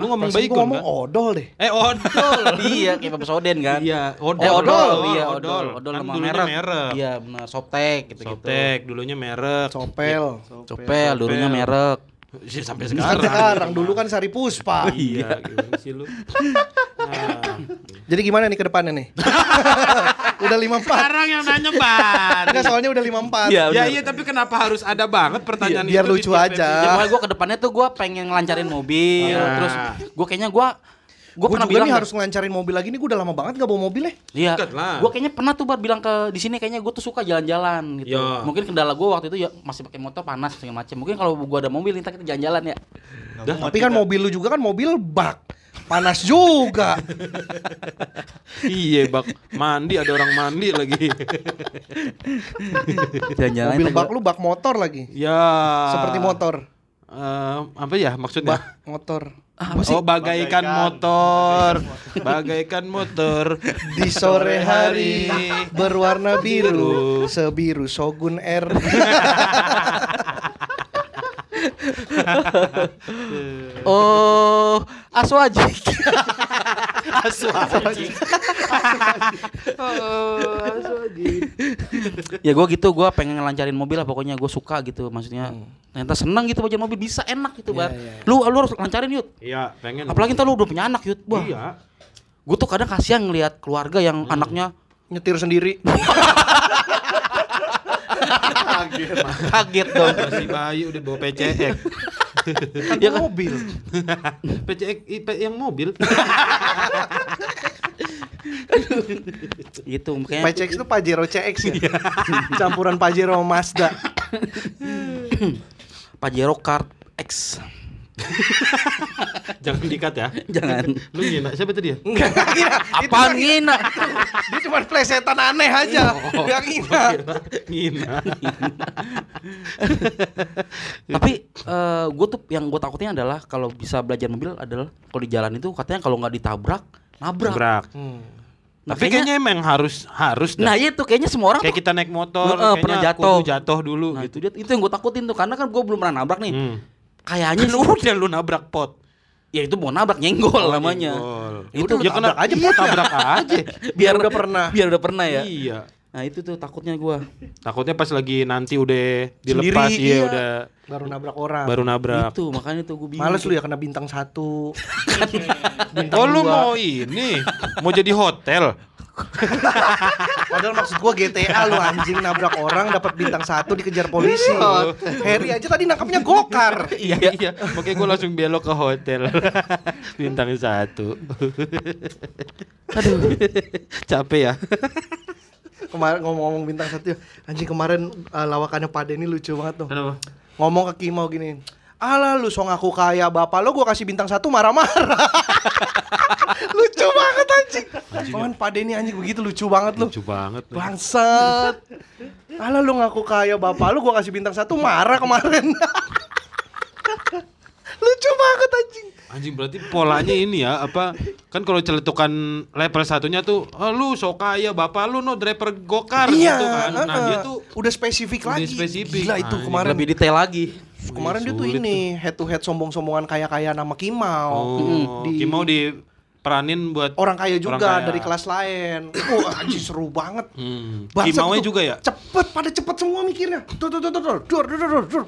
Lu ngomong Perasaan gua ngomong kan? odol deh. Eh, odol. iya, kayak Bapak Soden kan. Iya, odol. Eh, odol, iya, odol. Odol Kan nama merek. merek. Iya, benar. Softtek gitu-gitu. Softtek, dulunya merek. Copel. Copel, dulunya merek. Sih, sampai sekarang. sekarang dulu kan Sari Puspa. Iya, gimana sih lu? Nah, Jadi gimana nih ke depannya nih? udah 54. sekarang yang nanya ban. Enggak soalnya udah 54. Iya, Ya iya, tapi kenapa harus ada banget pertanyaan Biar itu di lucu aja. Ya gue ke depannya tuh gue pengen ngelancarin mobil, Ah. terus gue kayaknya gue gue Gue pernah juga bilang nih harus ngelancarin mobil lagi nih, gue udah lama banget gak bawa mobil ya. Iya, gue kayaknya pernah tuh bar bilang ke di sini kayaknya gue tuh suka jalan-jalan gitu. Ya. Mungkin kendala gue waktu itu ya masih pakai motor panas segala macam. Mungkin kalau gue ada mobil, ntar kita jalan-jalan ya. Dah, Tapi kan mobil lu juga kan mobil bak. Panas juga. iya, bak mandi ada orang mandi lagi. Jangan-jangan Mobil bak gua- lu bak motor lagi. ya. Seperti motor. Eh, apa ya maksudnya? Bak motor. Ah, apa sih? Oh, bagaikan, Bagaikan. motor. bagaikan motor. Di sore hari berwarna biru, sebiru Shogun R. Oh, Aswaji. ya gue gitu, gue pengen ngelancarin mobil lah pokoknya gue suka gitu, maksudnya ternyata seneng gitu baca mobil bisa enak gitu bar. Lu lu harus lancarin yud. Iya, pengen. Apalagi ntar lu udah punya anak yud. Wah, Iya. gue tuh kadang kasihan ngelihat keluarga yang anaknya Nyetir sendiri. kaget dong. Masih bayi udah bawa PCX. Kan Ya kan? mobil. PCX yang mobil. gitu makanya PCX itu Pajero CX ya. Campuran Pajero sama Mazda. Pajero Kart X. Jangan dikat ya. Jangan. Lu ngina siapa tadi ya? Enggak ngina. Apaan kan- ngina? Dia cuma plesetan aneh aja. Enggak ngina. Ngina. Tapi gue tuh yang gue takutin adalah kalau bisa belajar mobil adalah kalau di jalan itu katanya kalau nggak ditabrak nabrak. Brak. Hmm. Tapi kayaknya emang harus harus dah. Nah itu kayaknya semua orang kayak tuh kita naik motor kayaknya pernah jatuh. jatuh dulu Nah gitu. itu dia itu yang gue takutin tuh karena kan gue belum pernah nabrak nih. Hmm. Kayaknya Kan sih udah lu nabrak pot. ya itu mau nabrak nyenggol namanya. Nyenggol. Itu ya kena aja iya, tabrak aja. biar udah pernah. Biar udah pernah ya. Iya. Nah itu tuh takutnya gue. Takutnya pas lagi nanti udah dilepas Sendiri, iya, iya. udah Baru nabrak orang. baru nabrak. Itu makanya tuh gue bingung. Males lu ya kena bintang satu. Oh lu mau ini mau jadi hotel? Padahal maksud gua GTA lu anjing nabrak orang dapat bintang satu dikejar polisi. Harry aja tadi nangkapnya gokar. iya iya. Makanya gue langsung belok ke hotel. Bintang satu. Aduh. Capek ya. Kemarin ngomong-ngomong bintang satu, anjing kemarin uh, lawakannya Pak Denny lucu banget tuh. Kenapa? Ngomong ke Kimau gini, Alah lu so ngaku kaya bapak lo gua kasih bintang satu marah-marah Lucu banget anjing Kawan Pak Denny anjing begitu lucu banget lu Lucu banget. lu. Bangsat Alah lu ngaku kaya bapak lu gua kasih bintang satu marah kemarin Lucu banget anjing Anjing berarti polanya ini ya apa kan kalau celetukan level satunya tuh oh, lu so kaya bapak lu no driver gokar Iya gitu kan. Nah, heeh. dia tuh Udah spesifik Udah lagi spesifik. Gila itu Anjing. kemarin lebih detail lagi. Kemarin dia tuh ini head to head sombong-sombongan kaya-kaya nama Kimau oh, Di- Kimau diperanin buat Orang kaya juga kaya. dari kelas lain Wah anjing seru banget Hmm. Kimaunya tuh. juga ya? Cepet, pada cepet semua mikirnya. Tuh, tuh, tuh, tuh, tuh, dur, dur, dur, dur, dur.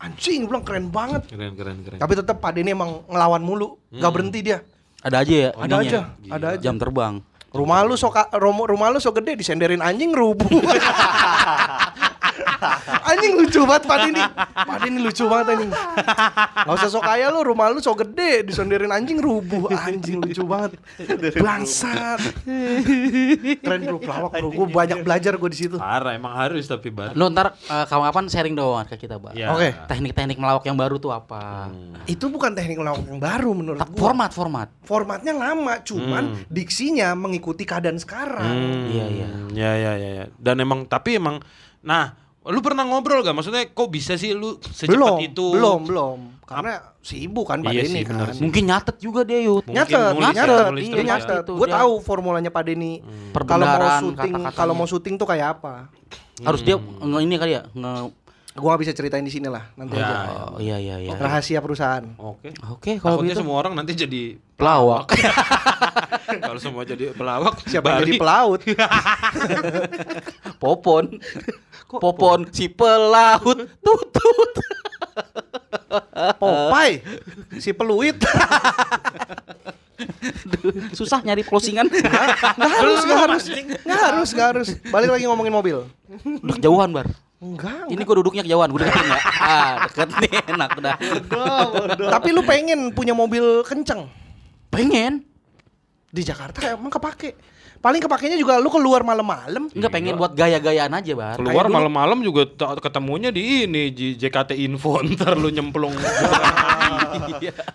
Anjing, bilang keren banget. Keren keren keren. Tapi tetap Pak Denny emang ngelawan mulu, nggak berhenti dia. Ada aja ya. Ada ininya. aja, ada aja. Jam terbang. Rumah lu so rumah, rumah lu so gede disenderin anjing rubuh. anjing lucu banget Pak Denny. Pak Denny lucu banget anjing. Gak usah so kaya lu, rumah lu so gede disenderin anjing rubuh. Anjing lucu banget. Bangsat. Keren bro, pelawak bro. Gue banyak belajar gue di situ. Parah emang harus tapi bar. Lu ntar eh, kapan-kapan sharing dong ke kita, Bang. Ya. Oke. Teknik-teknik melawak yang baru tuh apa? Itu bukan teknik melawak yang baru menurut gue. Format, format. formatnya lama, cuman diksinya mengikuti keadaan sekarang. Hmm, Iya, iya. Ya ya ya ya. Dan emang tapi emang nah lu pernah ngobrol gak? Maksudnya kok bisa sih lu secepat belum, itu? belum, belum. Karena sibuk kan Pak Iya sih, bener kan. sih. Mungkin nyatet juga dia. Mungkin Nyatet, nulis ya, nyatet, nulis iya ya. nyatet. Itu Gue tahu formulanya Pak Denny. Kalau mau syuting, kalau mau syuting tuh kayak apa? Harus dia nge ini kali ya, nge Gue gak bisa ceritain di sini lah, nanti Ya, aja. Oh, iya iya iya. Rahasia perusahaan. Oke. Oke, kalau Takutnya gitu semua orang nanti jadi pelawak. kalau semua jadi pelawak Siapa yang jadi pelaut? Popon. Popon si pelaut tutut. Popeye, si peluit. Susah nyari closingan. Nggak harus, nggak harus, nggak harus, nggak harus. Balik lagi ngomongin mobil. Udah kejauhan, Bar. Enggak, Ini gua duduknya kejauhan, gua deketin ya. Ah, deket nih, enak udah. Tapi lu pengen punya mobil kenceng Pengen. di Jakarta emang kepake. Paling kepakainya juga lu keluar malam-malam. Enggak pengen buat gaya-gayaan aja, Bar. keluar malam-malam juga ketemunya di ini di JKT Info ntar lu nyemplung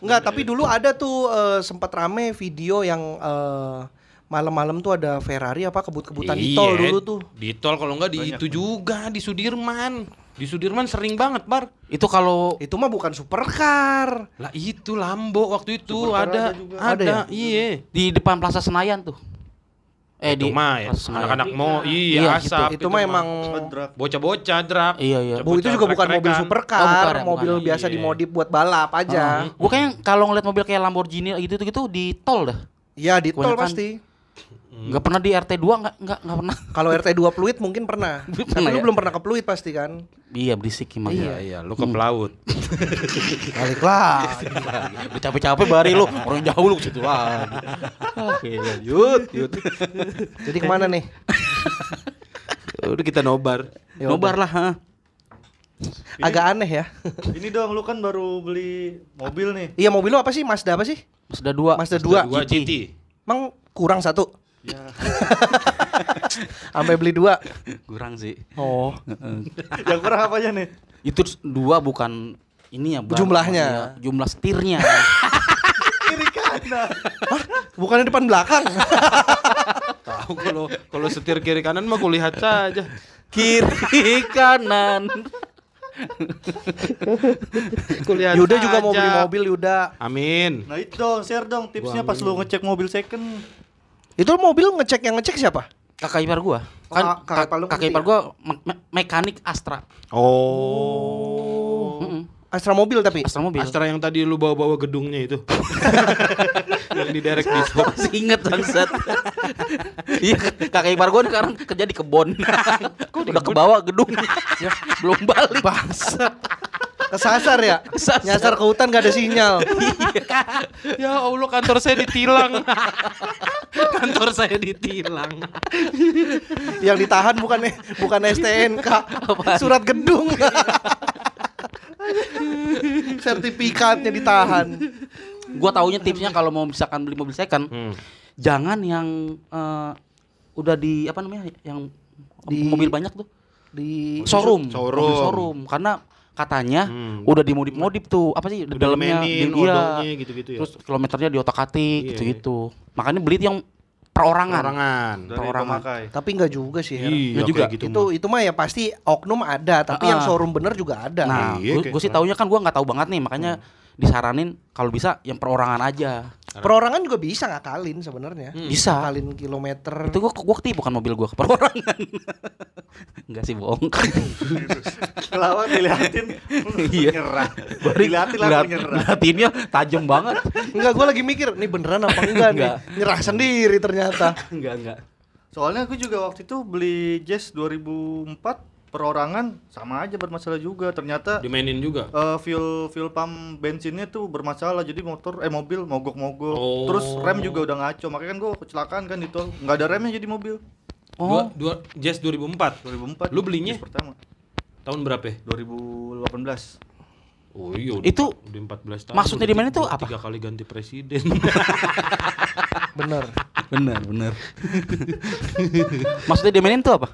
Enggak, tapi dulu ada tuh eh, sempat rame video yang eh, malam-malam tuh ada Ferrari apa kebut-kebutan di tol Iya, dulu tuh. Di tol kalau enggak di itu juga di Sudirman. Di Sudirman sering banget, Bar. Itu kalau Itu mah bukan supercar. Lah itu Lambo waktu itu Supercar ada ada juga. ada, Ada ya? iya. di depan Plaza Senayan tuh. Eh itu di mah ya, anak-anak mau Iya, iya, gitu. asap itu mah emang bocah-bocah drag. Iya iya. Bu, itu juga bukan mobil supercar, Oh, bukan ya, mobil bukan. biasa Iya. dimodif buat balap aja. Gue kayaknya kalau ngeliat mobil kayak Lamborghini gitu gitu di tol dah. Iya, di tol pasti. Nggak pernah di RT 2 nggak nggak nggak pernah. Kalau RT 2 Pluit mungkin pernah. Tapi Pernah lu ya? belum pernah ke Pluit pasti kan? Iya berisik emang. Iya, iya, lu ke pelaut. Balik lah. Udah capek-capek bari lu orang jauh lu ke situ lagi. Oke, lanjut, lanjut. Jadi ke mana nih? Udah kita nobar. Ya Nobar lah, ha. Agak aneh ya. Ini dong lu kan baru beli mobil nih. Iya mobil lu apa sih? Mazda apa sih? Mazda 2. Mazda 2. Gua GT. Emang kurang satu? Ya. Sampai beli dua. Kurang sih. Oh. Yang kurang apanya nih? Itu dua bukan ini ya, Bang. Jumlahnya. Iya, Jumlah setirnya. Kiri kanan. Bukannya depan belakang. Tahu kalau kalau setir kiri kanan mah kulihat saja. Kiri kanan. Kulihat Yuda juga mau saja. beli mobil Yuda. Amin. Nah itu dong, share dong tipsnya pas lu ngecek mobil second. Itu mobil ngecek yang ngecek siapa? Kakak ipar gua. Oh, Kan kakak kak- ipar lu kakak ngerti ipar ya? gua me- me- mekanik Astra. Oh. Mm-mm. Astra mobil tapi. Astra mobil. Astra yang tadi lu bawa-bawa gedungnya itu. yang di direct dispo. Masih inget bangsat. Iya, kakak ipar gua sekarang kerja di kebon. Udah kebawa gedungnya. Ya, belum balik. Bangsat. Kesasar ya? Kesasar. Nyasar ke hutan gak ada sinyal. ya Allah kantor saya ditilang. kantor saya ditilang. yang ditahan bukan bukan STNK, surat gedung. Sertifikatnya ditahan. Gua taunya tipsnya kalau mau misalkan beli mobil second, Hmm. jangan yang eh, udah di apa namanya yang Di- mobil banyak tuh Di showroom showroom. Mobil showroom karena katanya Hmm. udah dimodif-modif tuh apa sih di Udah dalamnya dimainin, di- iya. odongnya gitu-gitu ya. terus kilometernya di otak atik Iya. gitu-gitu makanya beli yang perorangan Perorangan. pemakai. tapi nggak juga sih. Her. Iya juga. gitu. itu itu mah ya pasti oknum ada, tapi Ah. yang showroom bener juga ada. nah Iya, gue sih taunya kan gue nggak tahu banget nih makanya disaranin kalau bisa yang perorangan aja Perorangan juga bisa ngakalin sebenarnya. Hmm. bisa Ngakalin kilometer. itu gue gue ketipu bukan mobil gue ke perorangan enggak sih bohong Kelawar diliatin. Iya. Nyerah. Langsung Ngeliat- nyerah. ngeliatinnya tajam banget Enggak, gue lagi mikir, nih beneran apa enggak nih? Enggak. Nyerah sendiri ternyata. enggak enggak Soalnya aku juga waktu itu beli Jazz 2004 perorangan sama aja bermasalah juga. Ternyata Dimainin juga. eh, fuel fuel pump bensinnya tuh bermasalah jadi motor eh mobil mogok-mogok Oh. terus rem juga udah ngaco makanya kan gua kecelakaan kan itu nggak ada remnya jadi mobil Dua, dua Jazz 2004. 2004 Lu belinya? Jazz pertama Tahun berapa? ya? 2018 Oh iya udah, Itu udah 14 tahun. maksudnya di mana itu Udah apa? Tiga kali ganti presiden. Bener. benar benar maksudnya dimainin tuh apa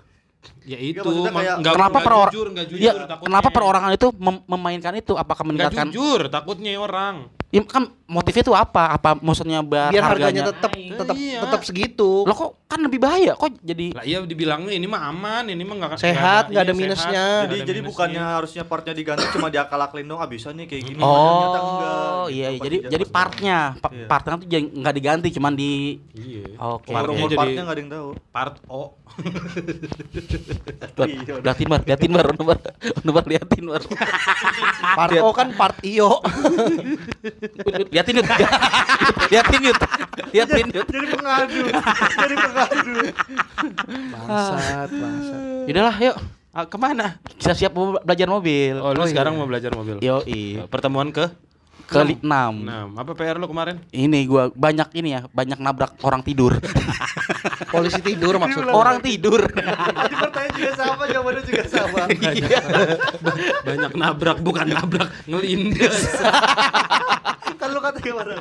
ya itu kayak- nggak kenapa nggak peror jujur, jujur ya, takutnya. kenapa perorangan itu mem- memainkan itu apakah meningkatkan jujur takutnya orang. Ya, kan motifnya itu apa apa maksudnya biar, Biar harganya harganya tetap tetap Iya. tetap segitu. lo kok kan lebih bahaya kok jadi Lah iya dibilangnya ini mah aman, ini mah nggak Sehat, nggak ada iya, minusnya. sehat, jadi ada jadi minusnya. bukannya harusnya partnya diganti cuma diakal-akalin dong ah bisa nih kayak gini ternyata enggak oh gitu, iya iya. pas jadi di- jadi partnya pa- Iya. partnya tuh jangan- nggak diganti cuman di Iya. Oke. Nomor Partnya jadi partnya nggak ada yang tahu part O. Bar, Iya, liatin bar liatin bar Ono bar Ono bar liatin bar Part O kan part IO. liatin yuk. Liatin yuk. Liatin yuk. Jadi pengadu. Jadi pengadu. Bangsat, bangsat. Yaudahlah yuk. Ah, ke mana? kita siap mau belajar mobil. Oh, lu sekarang mau belajar mobil. yo Pertemuan ke ke enam Nah, apa PR lu kemarin? ini gua banyak ini ya banyak nabrak orang tidur Polisi tidur maksudnya. orang tidur Tadi pertanyaan juga sama jawabannya juga sama Iya. Banyak nabrak bukan nabrak, ngelindes. kan lu kata gimana